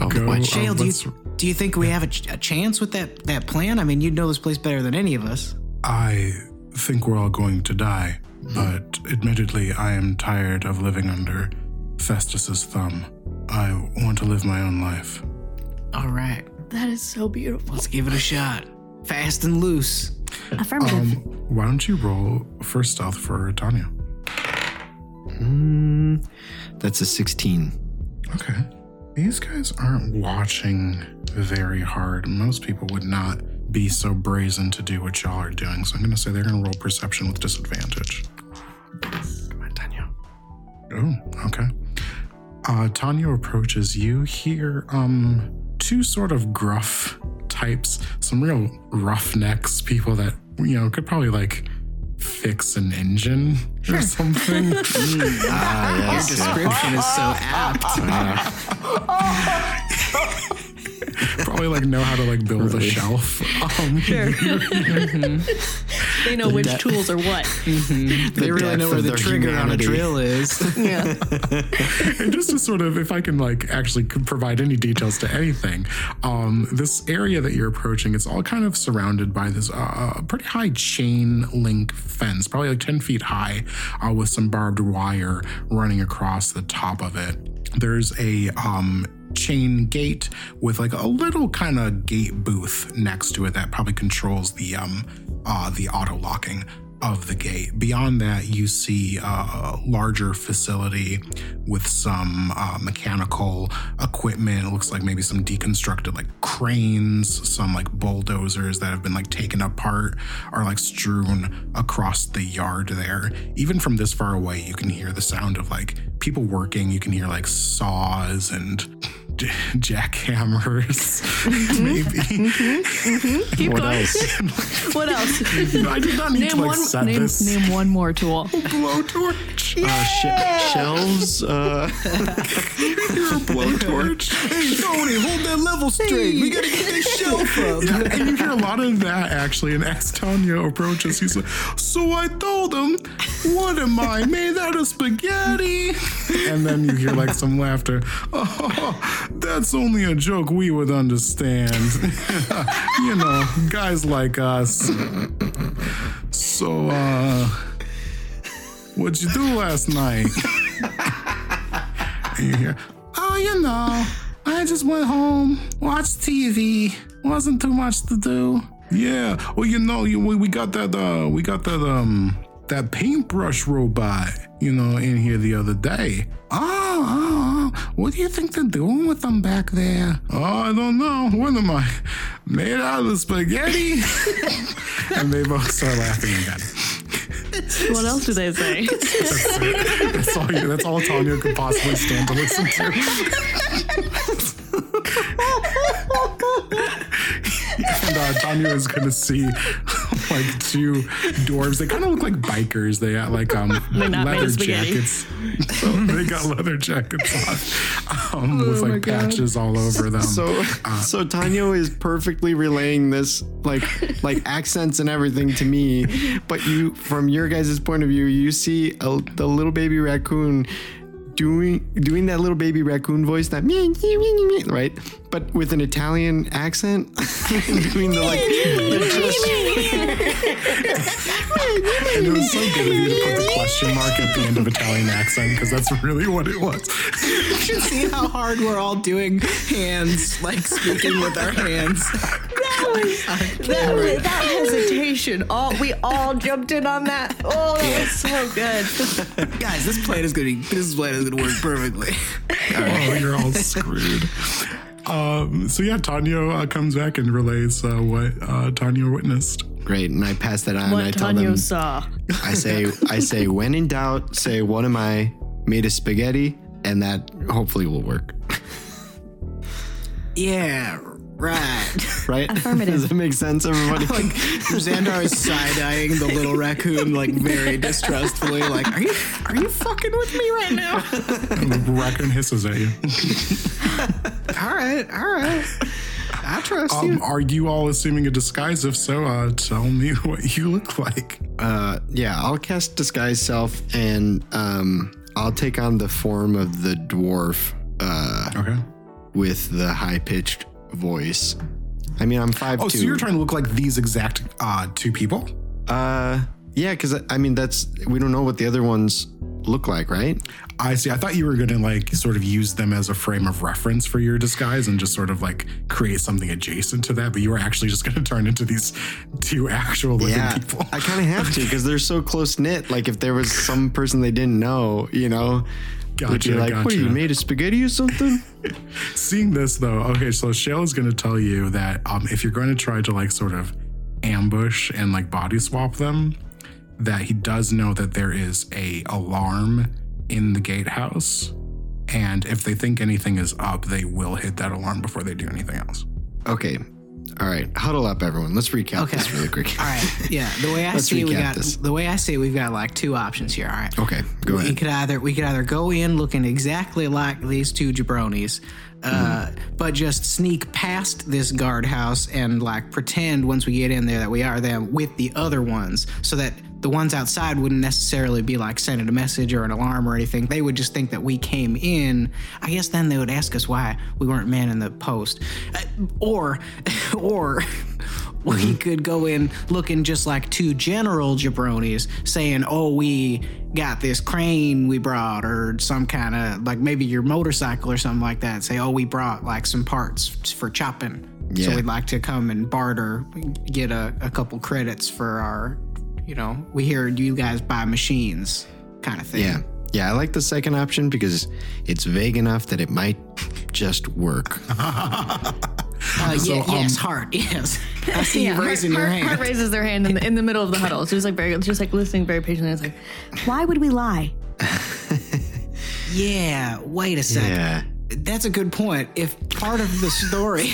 Oh, go. what? uh, Shale, do you, let's- do you think we have a, ch- a chance with that, that plan? I mean, you'd know this place better than any of us. I think we're all going to die, but admittedly, I am tired of living under Festus's thumb. I want to live my own life. All right, That is so beautiful. let's give it a shot. Fast and loose. Affirmative. Um, why don't you roll first stealth for Tanya? Mm, that's a 16 Okay. These guys aren't watching very hard. Most people would not be so brazen to do what y'all are doing. So I'm going to say they're going to roll perception with disadvantage. come on Tanya Oh, okay. Uh, Tanya approaches you. Hear um two sort of gruff types, some real roughnecks, people that you know could probably like fix an engine or something. ah Your yes description is so apt. probably like know how to like build a shelf. Um, Sure. they know which depth- tools are what. They really know where the their trigger on a drill is. Yeah. and just to sort of, if I can like actually provide any details to anything, um, this area that you're approaching, it's all kind of surrounded by this uh, pretty high chain link fence, probably like 10 feet high, uh, with some barbed wire running across the top of it. There's a um, chain gate with like a little kind of gate booth next to it that probably controls the um, uh, the auto locking. of the gate. Beyond that, you see a larger facility with some uh, mechanical equipment. It looks like maybe some deconstructed like cranes, some like bulldozers that have been like taken apart are like strewn across the yard there. Even from this far away, you can hear the sound of like people working. You can hear like saws and j- jackhammers, maybe. Keep What going. else? What else? I did not need name to like one. set Name, this name one more tool. blowtorch. Uh, sh- shelves. Uh, blowtorch. Hey, Tony, hold that level straight. We gotta get this shelf up. Yeah, and you hear a lot of that actually. And as Tanya approaches, he's like, So I told him, What am I, made out of spaghetti? And then you hear like some laughter. Oh, that's only a joke we would understand. you know, guys like us. So, uh, what'd you do last night? and you hear, Oh, you know, I just went home, watched TV. Wasn't too much to do. Yeah. Well, you know, we, we got that. Uh, we got that. Um, that paintbrush robot. You know, in here the other day. Oh, oh, oh, what do you think they're doing with them back there? Oh, I don't know. What am I made out of spaghetti? and they both start laughing again. What else do they say? That's all. You, that's all Tanya could possibly stand to listen to. and uh, Tanya is gonna see like two dwarves. They kind of look like bikers. They got like um They're not made leather jackets. So they got leather jackets on um, with like patches all over them. so, so Tanya is perfectly relaying this, like, like accents and everything to me. But you, from your guys' point of view, you see a, the little baby raccoon doing doing that little baby raccoon voice, that right, but with an Italian accent, doing the like, and it was so good of you to put the question mark at the end of Italian accent because that's really what it was. You should see how hard we're all doing hands, like speaking with our hands. that, was, that hesitation. All we all jumped in on that. Oh, that was so good. Guys, this plan is gonna be this plan is gonna work perfectly. oh, you're all screwed. Um, so yeah, Tanya uh, comes back and relays uh, what uh, Tanya witnessed. great, and I pass that on. and I What tell Tanya them, saw. I say, I say, when in doubt, say, what am I made of spaghetti, and that hopefully will work. Yeah, right. Right? Affirmative. Does it make sense, everybody? Like Xandar is side eyeing the little raccoon like very distrustfully. Like, are you are you fucking with me right now? And the raccoon hisses at you. all right, all right. I trust Um, you. are you all assuming a disguise? If so, uh, tell me what you look like. uh, yeah, I'll cast disguise self, and um, I'll take on the form of the dwarf uh, Okay. with the high pitched voice. I mean, I'm five Oh, two. so you're trying to look like these exact uh, two people? Uh, yeah, because I mean, that's we don't know what the other ones look like, right? I see. I thought you were going to like sort of use them as a frame of reference for your disguise and just sort of like create something adjacent to that, but you were actually just going to turn into these two actual looking Yeah, people. I kind of have to because they're so close knit. Like if there was some person they didn't know, you know, would Gotcha, be like, "What are you made of spaghetti or something?" Seeing this though, okay, so Shale is going to tell you that um, if you're going to try to like sort of ambush and like body swap them, that he does know that there is a alarm in the gatehouse, and if they think anything is up, they will hit that alarm before they do anything else. okay, all right, huddle up, everyone. Let's recap Okay. this really quick. All right, yeah. The way I see it, we got this. the way I see, it, we've got like two options here. All right. Okay, go We ahead. could either we could either go in looking exactly like these two jabronis, uh, but just sneak past this guardhouse and like pretend once we get in there that we are them with the other ones, so that the ones outside wouldn't necessarily be like sending a message or an alarm or anything. They would just think that we came in. I guess then they would ask us why we weren't manning the post, uh, or or. We could go in looking just like two general jabronis saying, Oh, we got this crane we brought, or some kind of like maybe your motorcycle or something like that. Say, Oh, we brought like some parts for chopping. So we'd like to come and barter, get a, a couple credits for our you know, we hear you guys buy machines kind of thing. Yeah. Yeah, I like the second option because it's vague enough that it might just work. Uh, So, yeah, yes, um, Hart, yes. I see you Hart- raising your Hart, hand. Hart raises their hand in the, in the middle of the huddle. It's just like very, just like listening very patiently. It's like, Why would we lie? Yeah, wait a second. Yeah. That's a good point. If part of the story,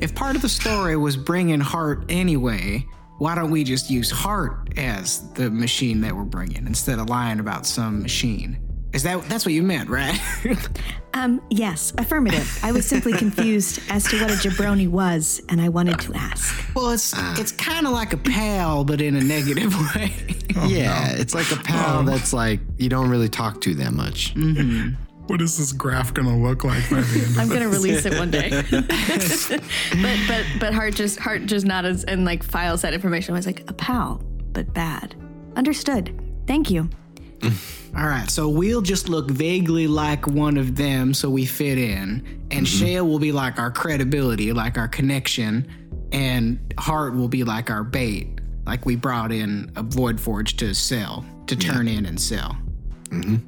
if part of the story was bringing Hart anyway, why don't we just use Hart as the machine that we're bringing instead of lying about some machine? Is that that's what you meant, right? Um, yes, affirmative. I was simply confused as to what a jabroni was, and I wanted to ask. well, it's it's kind of like a pal, but in a negative way. yeah, it's like a pal that's like you don't really talk to that much. What is this graph going to look like by the end of I'm gonna release it one day. but but but Hart just Hart just nods and like files that information. I was like, A pal, but bad. Understood. Thank you. All right, so we'll just look vaguely like one of them so we fit in. And Shale will be like our credibility, like our connection. And Hart will be like our bait, like we brought in a Void Forge to sell, to turn in and sell.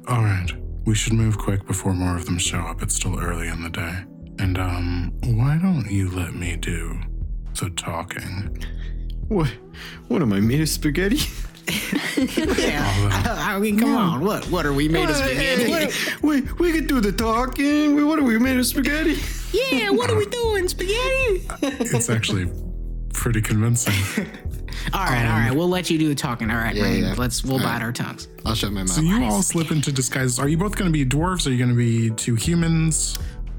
All right. We should move quick before more of them show up. It's still early in the day. And, um, why don't you let me do the talking? What? What am I made of spaghetti? Yeah, I, I mean, come on, what? What are we made of spaghetti? we we could do the talking. We, what are we made of spaghetti? yeah, what are we doing, spaghetti? It's actually pretty convincing. All right, all right, we'll let you do the talking. All right, Yeah, Raine, yeah. let's we'll bite our tongues. I'll shut my mouth. So you all slip into disguises. Are you both going to be dwarves? Are you going to be two humans?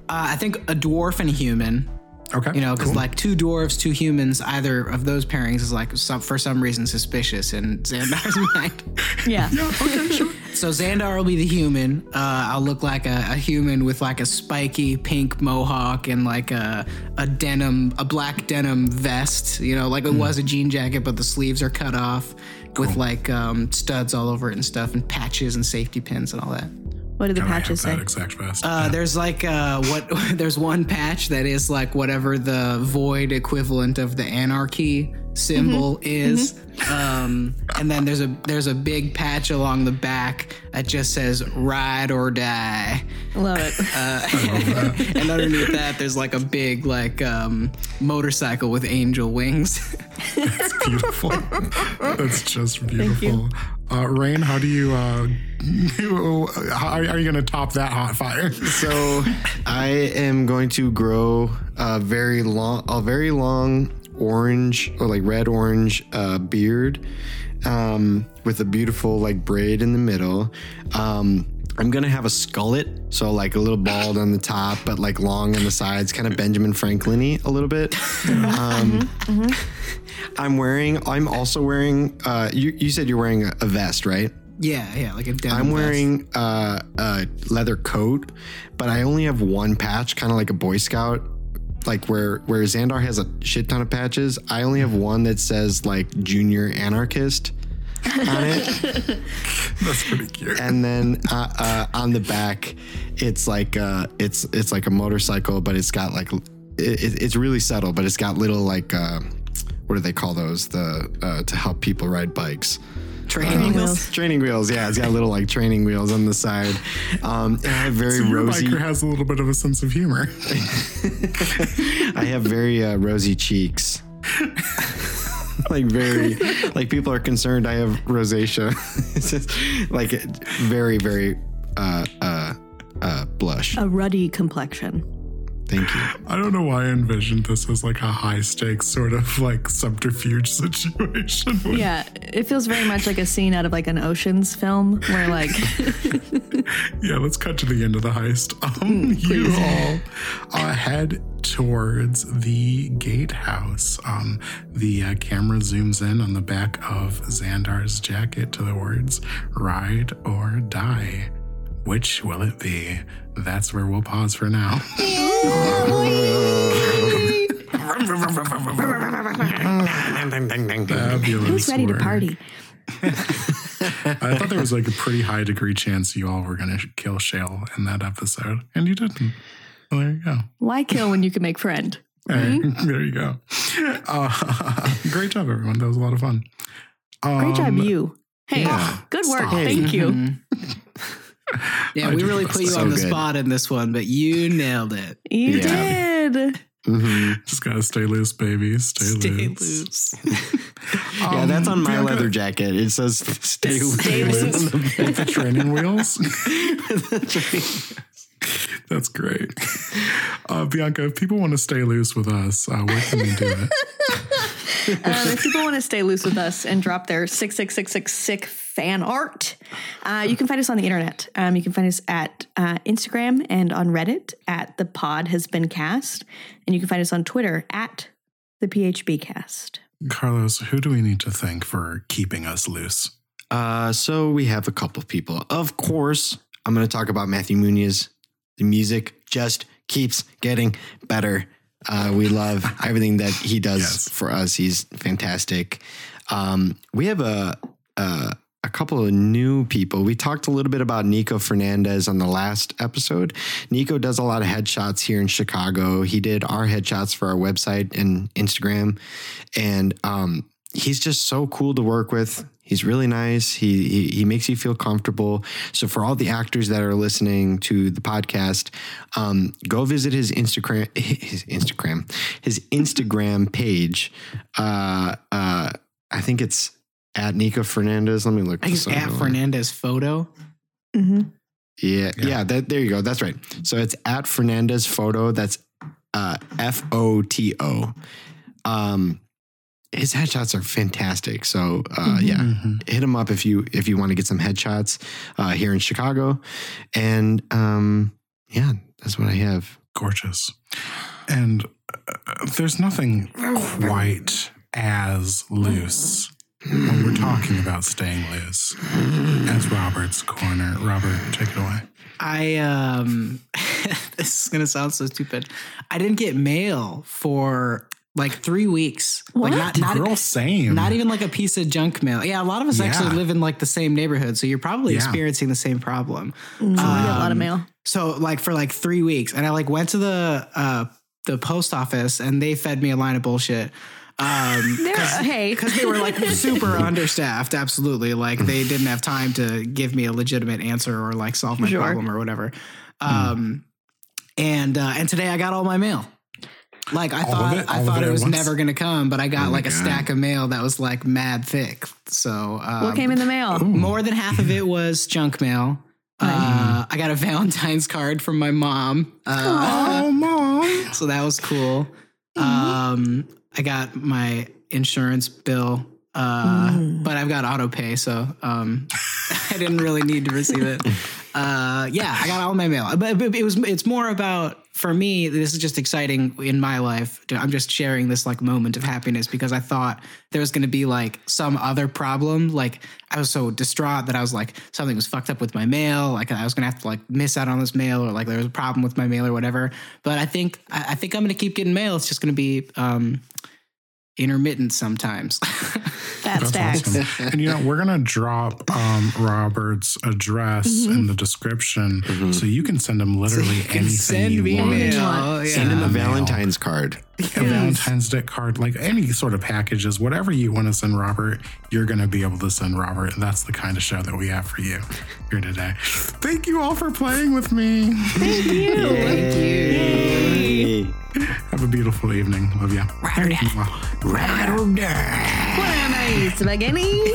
Uh, I think a dwarf and a human. Okay. You know, because cool. like two dwarves, two humans, either of those pairings is like some, for some reason suspicious in Xandar's mind. yeah. Yeah, okay, sure. So Xandar will be the human. Uh, I'll look like a, a human with like a spiky pink mohawk and like a a denim, a black denim vest. You know, like it was a jean jacket, but the sleeves are cut off with like um, studs all over it and stuff, and patches and safety pins and all that. What do the I have patches that say? exact vest. Uh, there's like uh, what there's one patch that is like whatever the void equivalent of the anarchy symbol is, Um, and then there's a there's a big patch along the back that just says "Ride or Die," Love it. and underneath that there's like a big like um, motorcycle with angel wings. It's beautiful. That's just beautiful. Uh, Raine, how do you, uh, how are you going to top that hot fire? So I am going to grow a very long, a very long orange or like red orange uh, beard um, with a beautiful like braid in the middle. Um, I'm gonna have a skullet, so like a little bald on the top, but like long on the sides, kind of Benjamin Franklin-y a little bit. Um, I'm wearing. I'm also wearing. Uh, you you said you're wearing a, a vest, right? yeah, yeah, like a denim I'm wearing uh, a leather coat, but I only have one patch, kind of like a Boy Scout. Like where where Xandar has a shit ton of patches, I only have one that says like Junior Anarchist on it, That's pretty cute. and then uh, uh, on the back, it's like uh, it's it's like a motorcycle, but it's got like it, it- it's really subtle, but it's got little like uh, what do they call those? The uh, to help people ride bikes. Training wheels. Training wheels, yeah. It's got little like training wheels on the side. Um, and I have very So your rosy. biker has a little bit of a sense of humor. I have very uh, rosy cheeks. like very, like people are concerned I have rosacea. it's just like very, very uh, uh, uh, blush. A ruddy complexion. Thank you. I don't know why I envisioned this as like a high stakes sort of like subterfuge situation. Yeah, it feels very much like a scene out of like an Ocean's film where like Yeah, let's cut to the end of the heist. Um, you all uh, head towards the gatehouse. Um, the uh, camera zooms in on the back of Xandar's jacket to the words "Ride or Die." Which will it be? That's where we'll pause for now. Fabulous Who's ready to work. party? I thought there was like a pretty high degree chance you all were going to kill Shale in that episode, and you didn't. Well, there you go. why kill when you can make friend? Hey, there you go. Uh, great job, everyone. That was a lot of fun. Great job, Um, you. Hey, yeah. good work. Stop. Thank you. Yeah, we really put you so on the good. spot in this one, but you nailed it. You Yeah. did. Mhm. Just gotta stay loose, baby. Stay, Stay loose. loose. yeah, Um, that's on my Bianca, leather jacket. It says "Stay Stay loose." loose. With the training wheels. That's great. Uh, Bianca, if people want to stay loose with us, uh, where can they do it? Um, if people want to stay loose with us and drop their 6666 sick fan art, uh, you can find us on the internet. Um, you can find us at uh, Instagram and on Reddit at the pod has been cast. And you can find us on Twitter at the PHB cast. Carlos, who do we need to thank for keeping us loose? Uh, so we have a couple of people. Of course, I'm going to talk about Matthew Muñiz. The music just keeps getting better. Uh, we love everything that he does Yes. for us. He's fantastic. Um, we have a, a a couple of new people. We talked a little bit about Nico Fernandez on the last episode. Nico does a lot of headshots here in Chicago. He did our headshots for our website and Instagram, and um, he's just so cool to work with. He's really nice. He, he he makes you feel comfortable. So for all the actors that are listening to the podcast, um, go visit his Instagram his Instagram his Instagram page. Uh, uh, I think it's at Nico Fernandez. Let me look. I think it's at Fernandez photo. Mm-hmm. Yeah, Yeah. yeah. that, there you go. That's right. So it's at Fernandez Photo. That's uh, F O T O. Um, his headshots are fantastic. So uh, yeah, Mhm. hit him up if you if you want to get some headshots uh, here in Chicago. And um, yeah, that's what I have. Gorgeous. And uh, there's nothing quite as loose when we're talking about staying loose as Robert's corner. Robert, take it away. I um this is gonna sound so stupid. I didn't get mail for like three weeks. What? Like not not, Girl, same. not even like a piece of junk mail. Yeah, a lot of us Yeah. actually live in like the same neighborhood, so you're probably Yeah. experiencing the same problem. Mm, we get a lot of Um, mail. So like for like three weeks, and I like went to the uh the post office and they fed me a line of bullshit. Um, There, hey, because they were like super understaffed. Absolutely, like they didn't have time to give me a legitimate answer or like solve my Sure. problem or whatever. Um, and uh, and today I got all my mail. Like I All thought, it? I All thought it it was once? never going to come, but I got Oh like a God. stack of mail that was like mad thick. So um, what came in the mail? more than half of it was junk mail. Uh, I got a Valentine's card from my mom. Uh, oh, mom. so that was cool. Um, I got my insurance bill, uh, but I've got auto pay, so um, I didn't really need to receive it. Uh, yeah, I got all my mail, but, but it was it's more about for me. This is just exciting in my life. I'm just sharing this like moment of happiness because I thought there was going to be like some other problem. Like I was so distraught that I was like something was fucked up with my mail. Like I was going to have to like miss out on this mail or like there was a problem with my mail or whatever. But I think I, I think I'm going to keep getting mail. It's just going to be um, intermittent sometimes. Fat That's stacks. awesome. And you know, we're gonna drop um, Robert's address Mm-hmm. in the description, so you can send him literally You anything send you me want. mail. Yeah. Send him a Mail. Valentine's card. A Valentine's Day card, like any sort of packages, whatever you want to send Robert, you're going to be able to send Robert. That's the kind of show that we have for you here today. Thank you all for playing with me. Thank you. Yay. Have a beautiful evening. Love ya. What am I, spaghetti?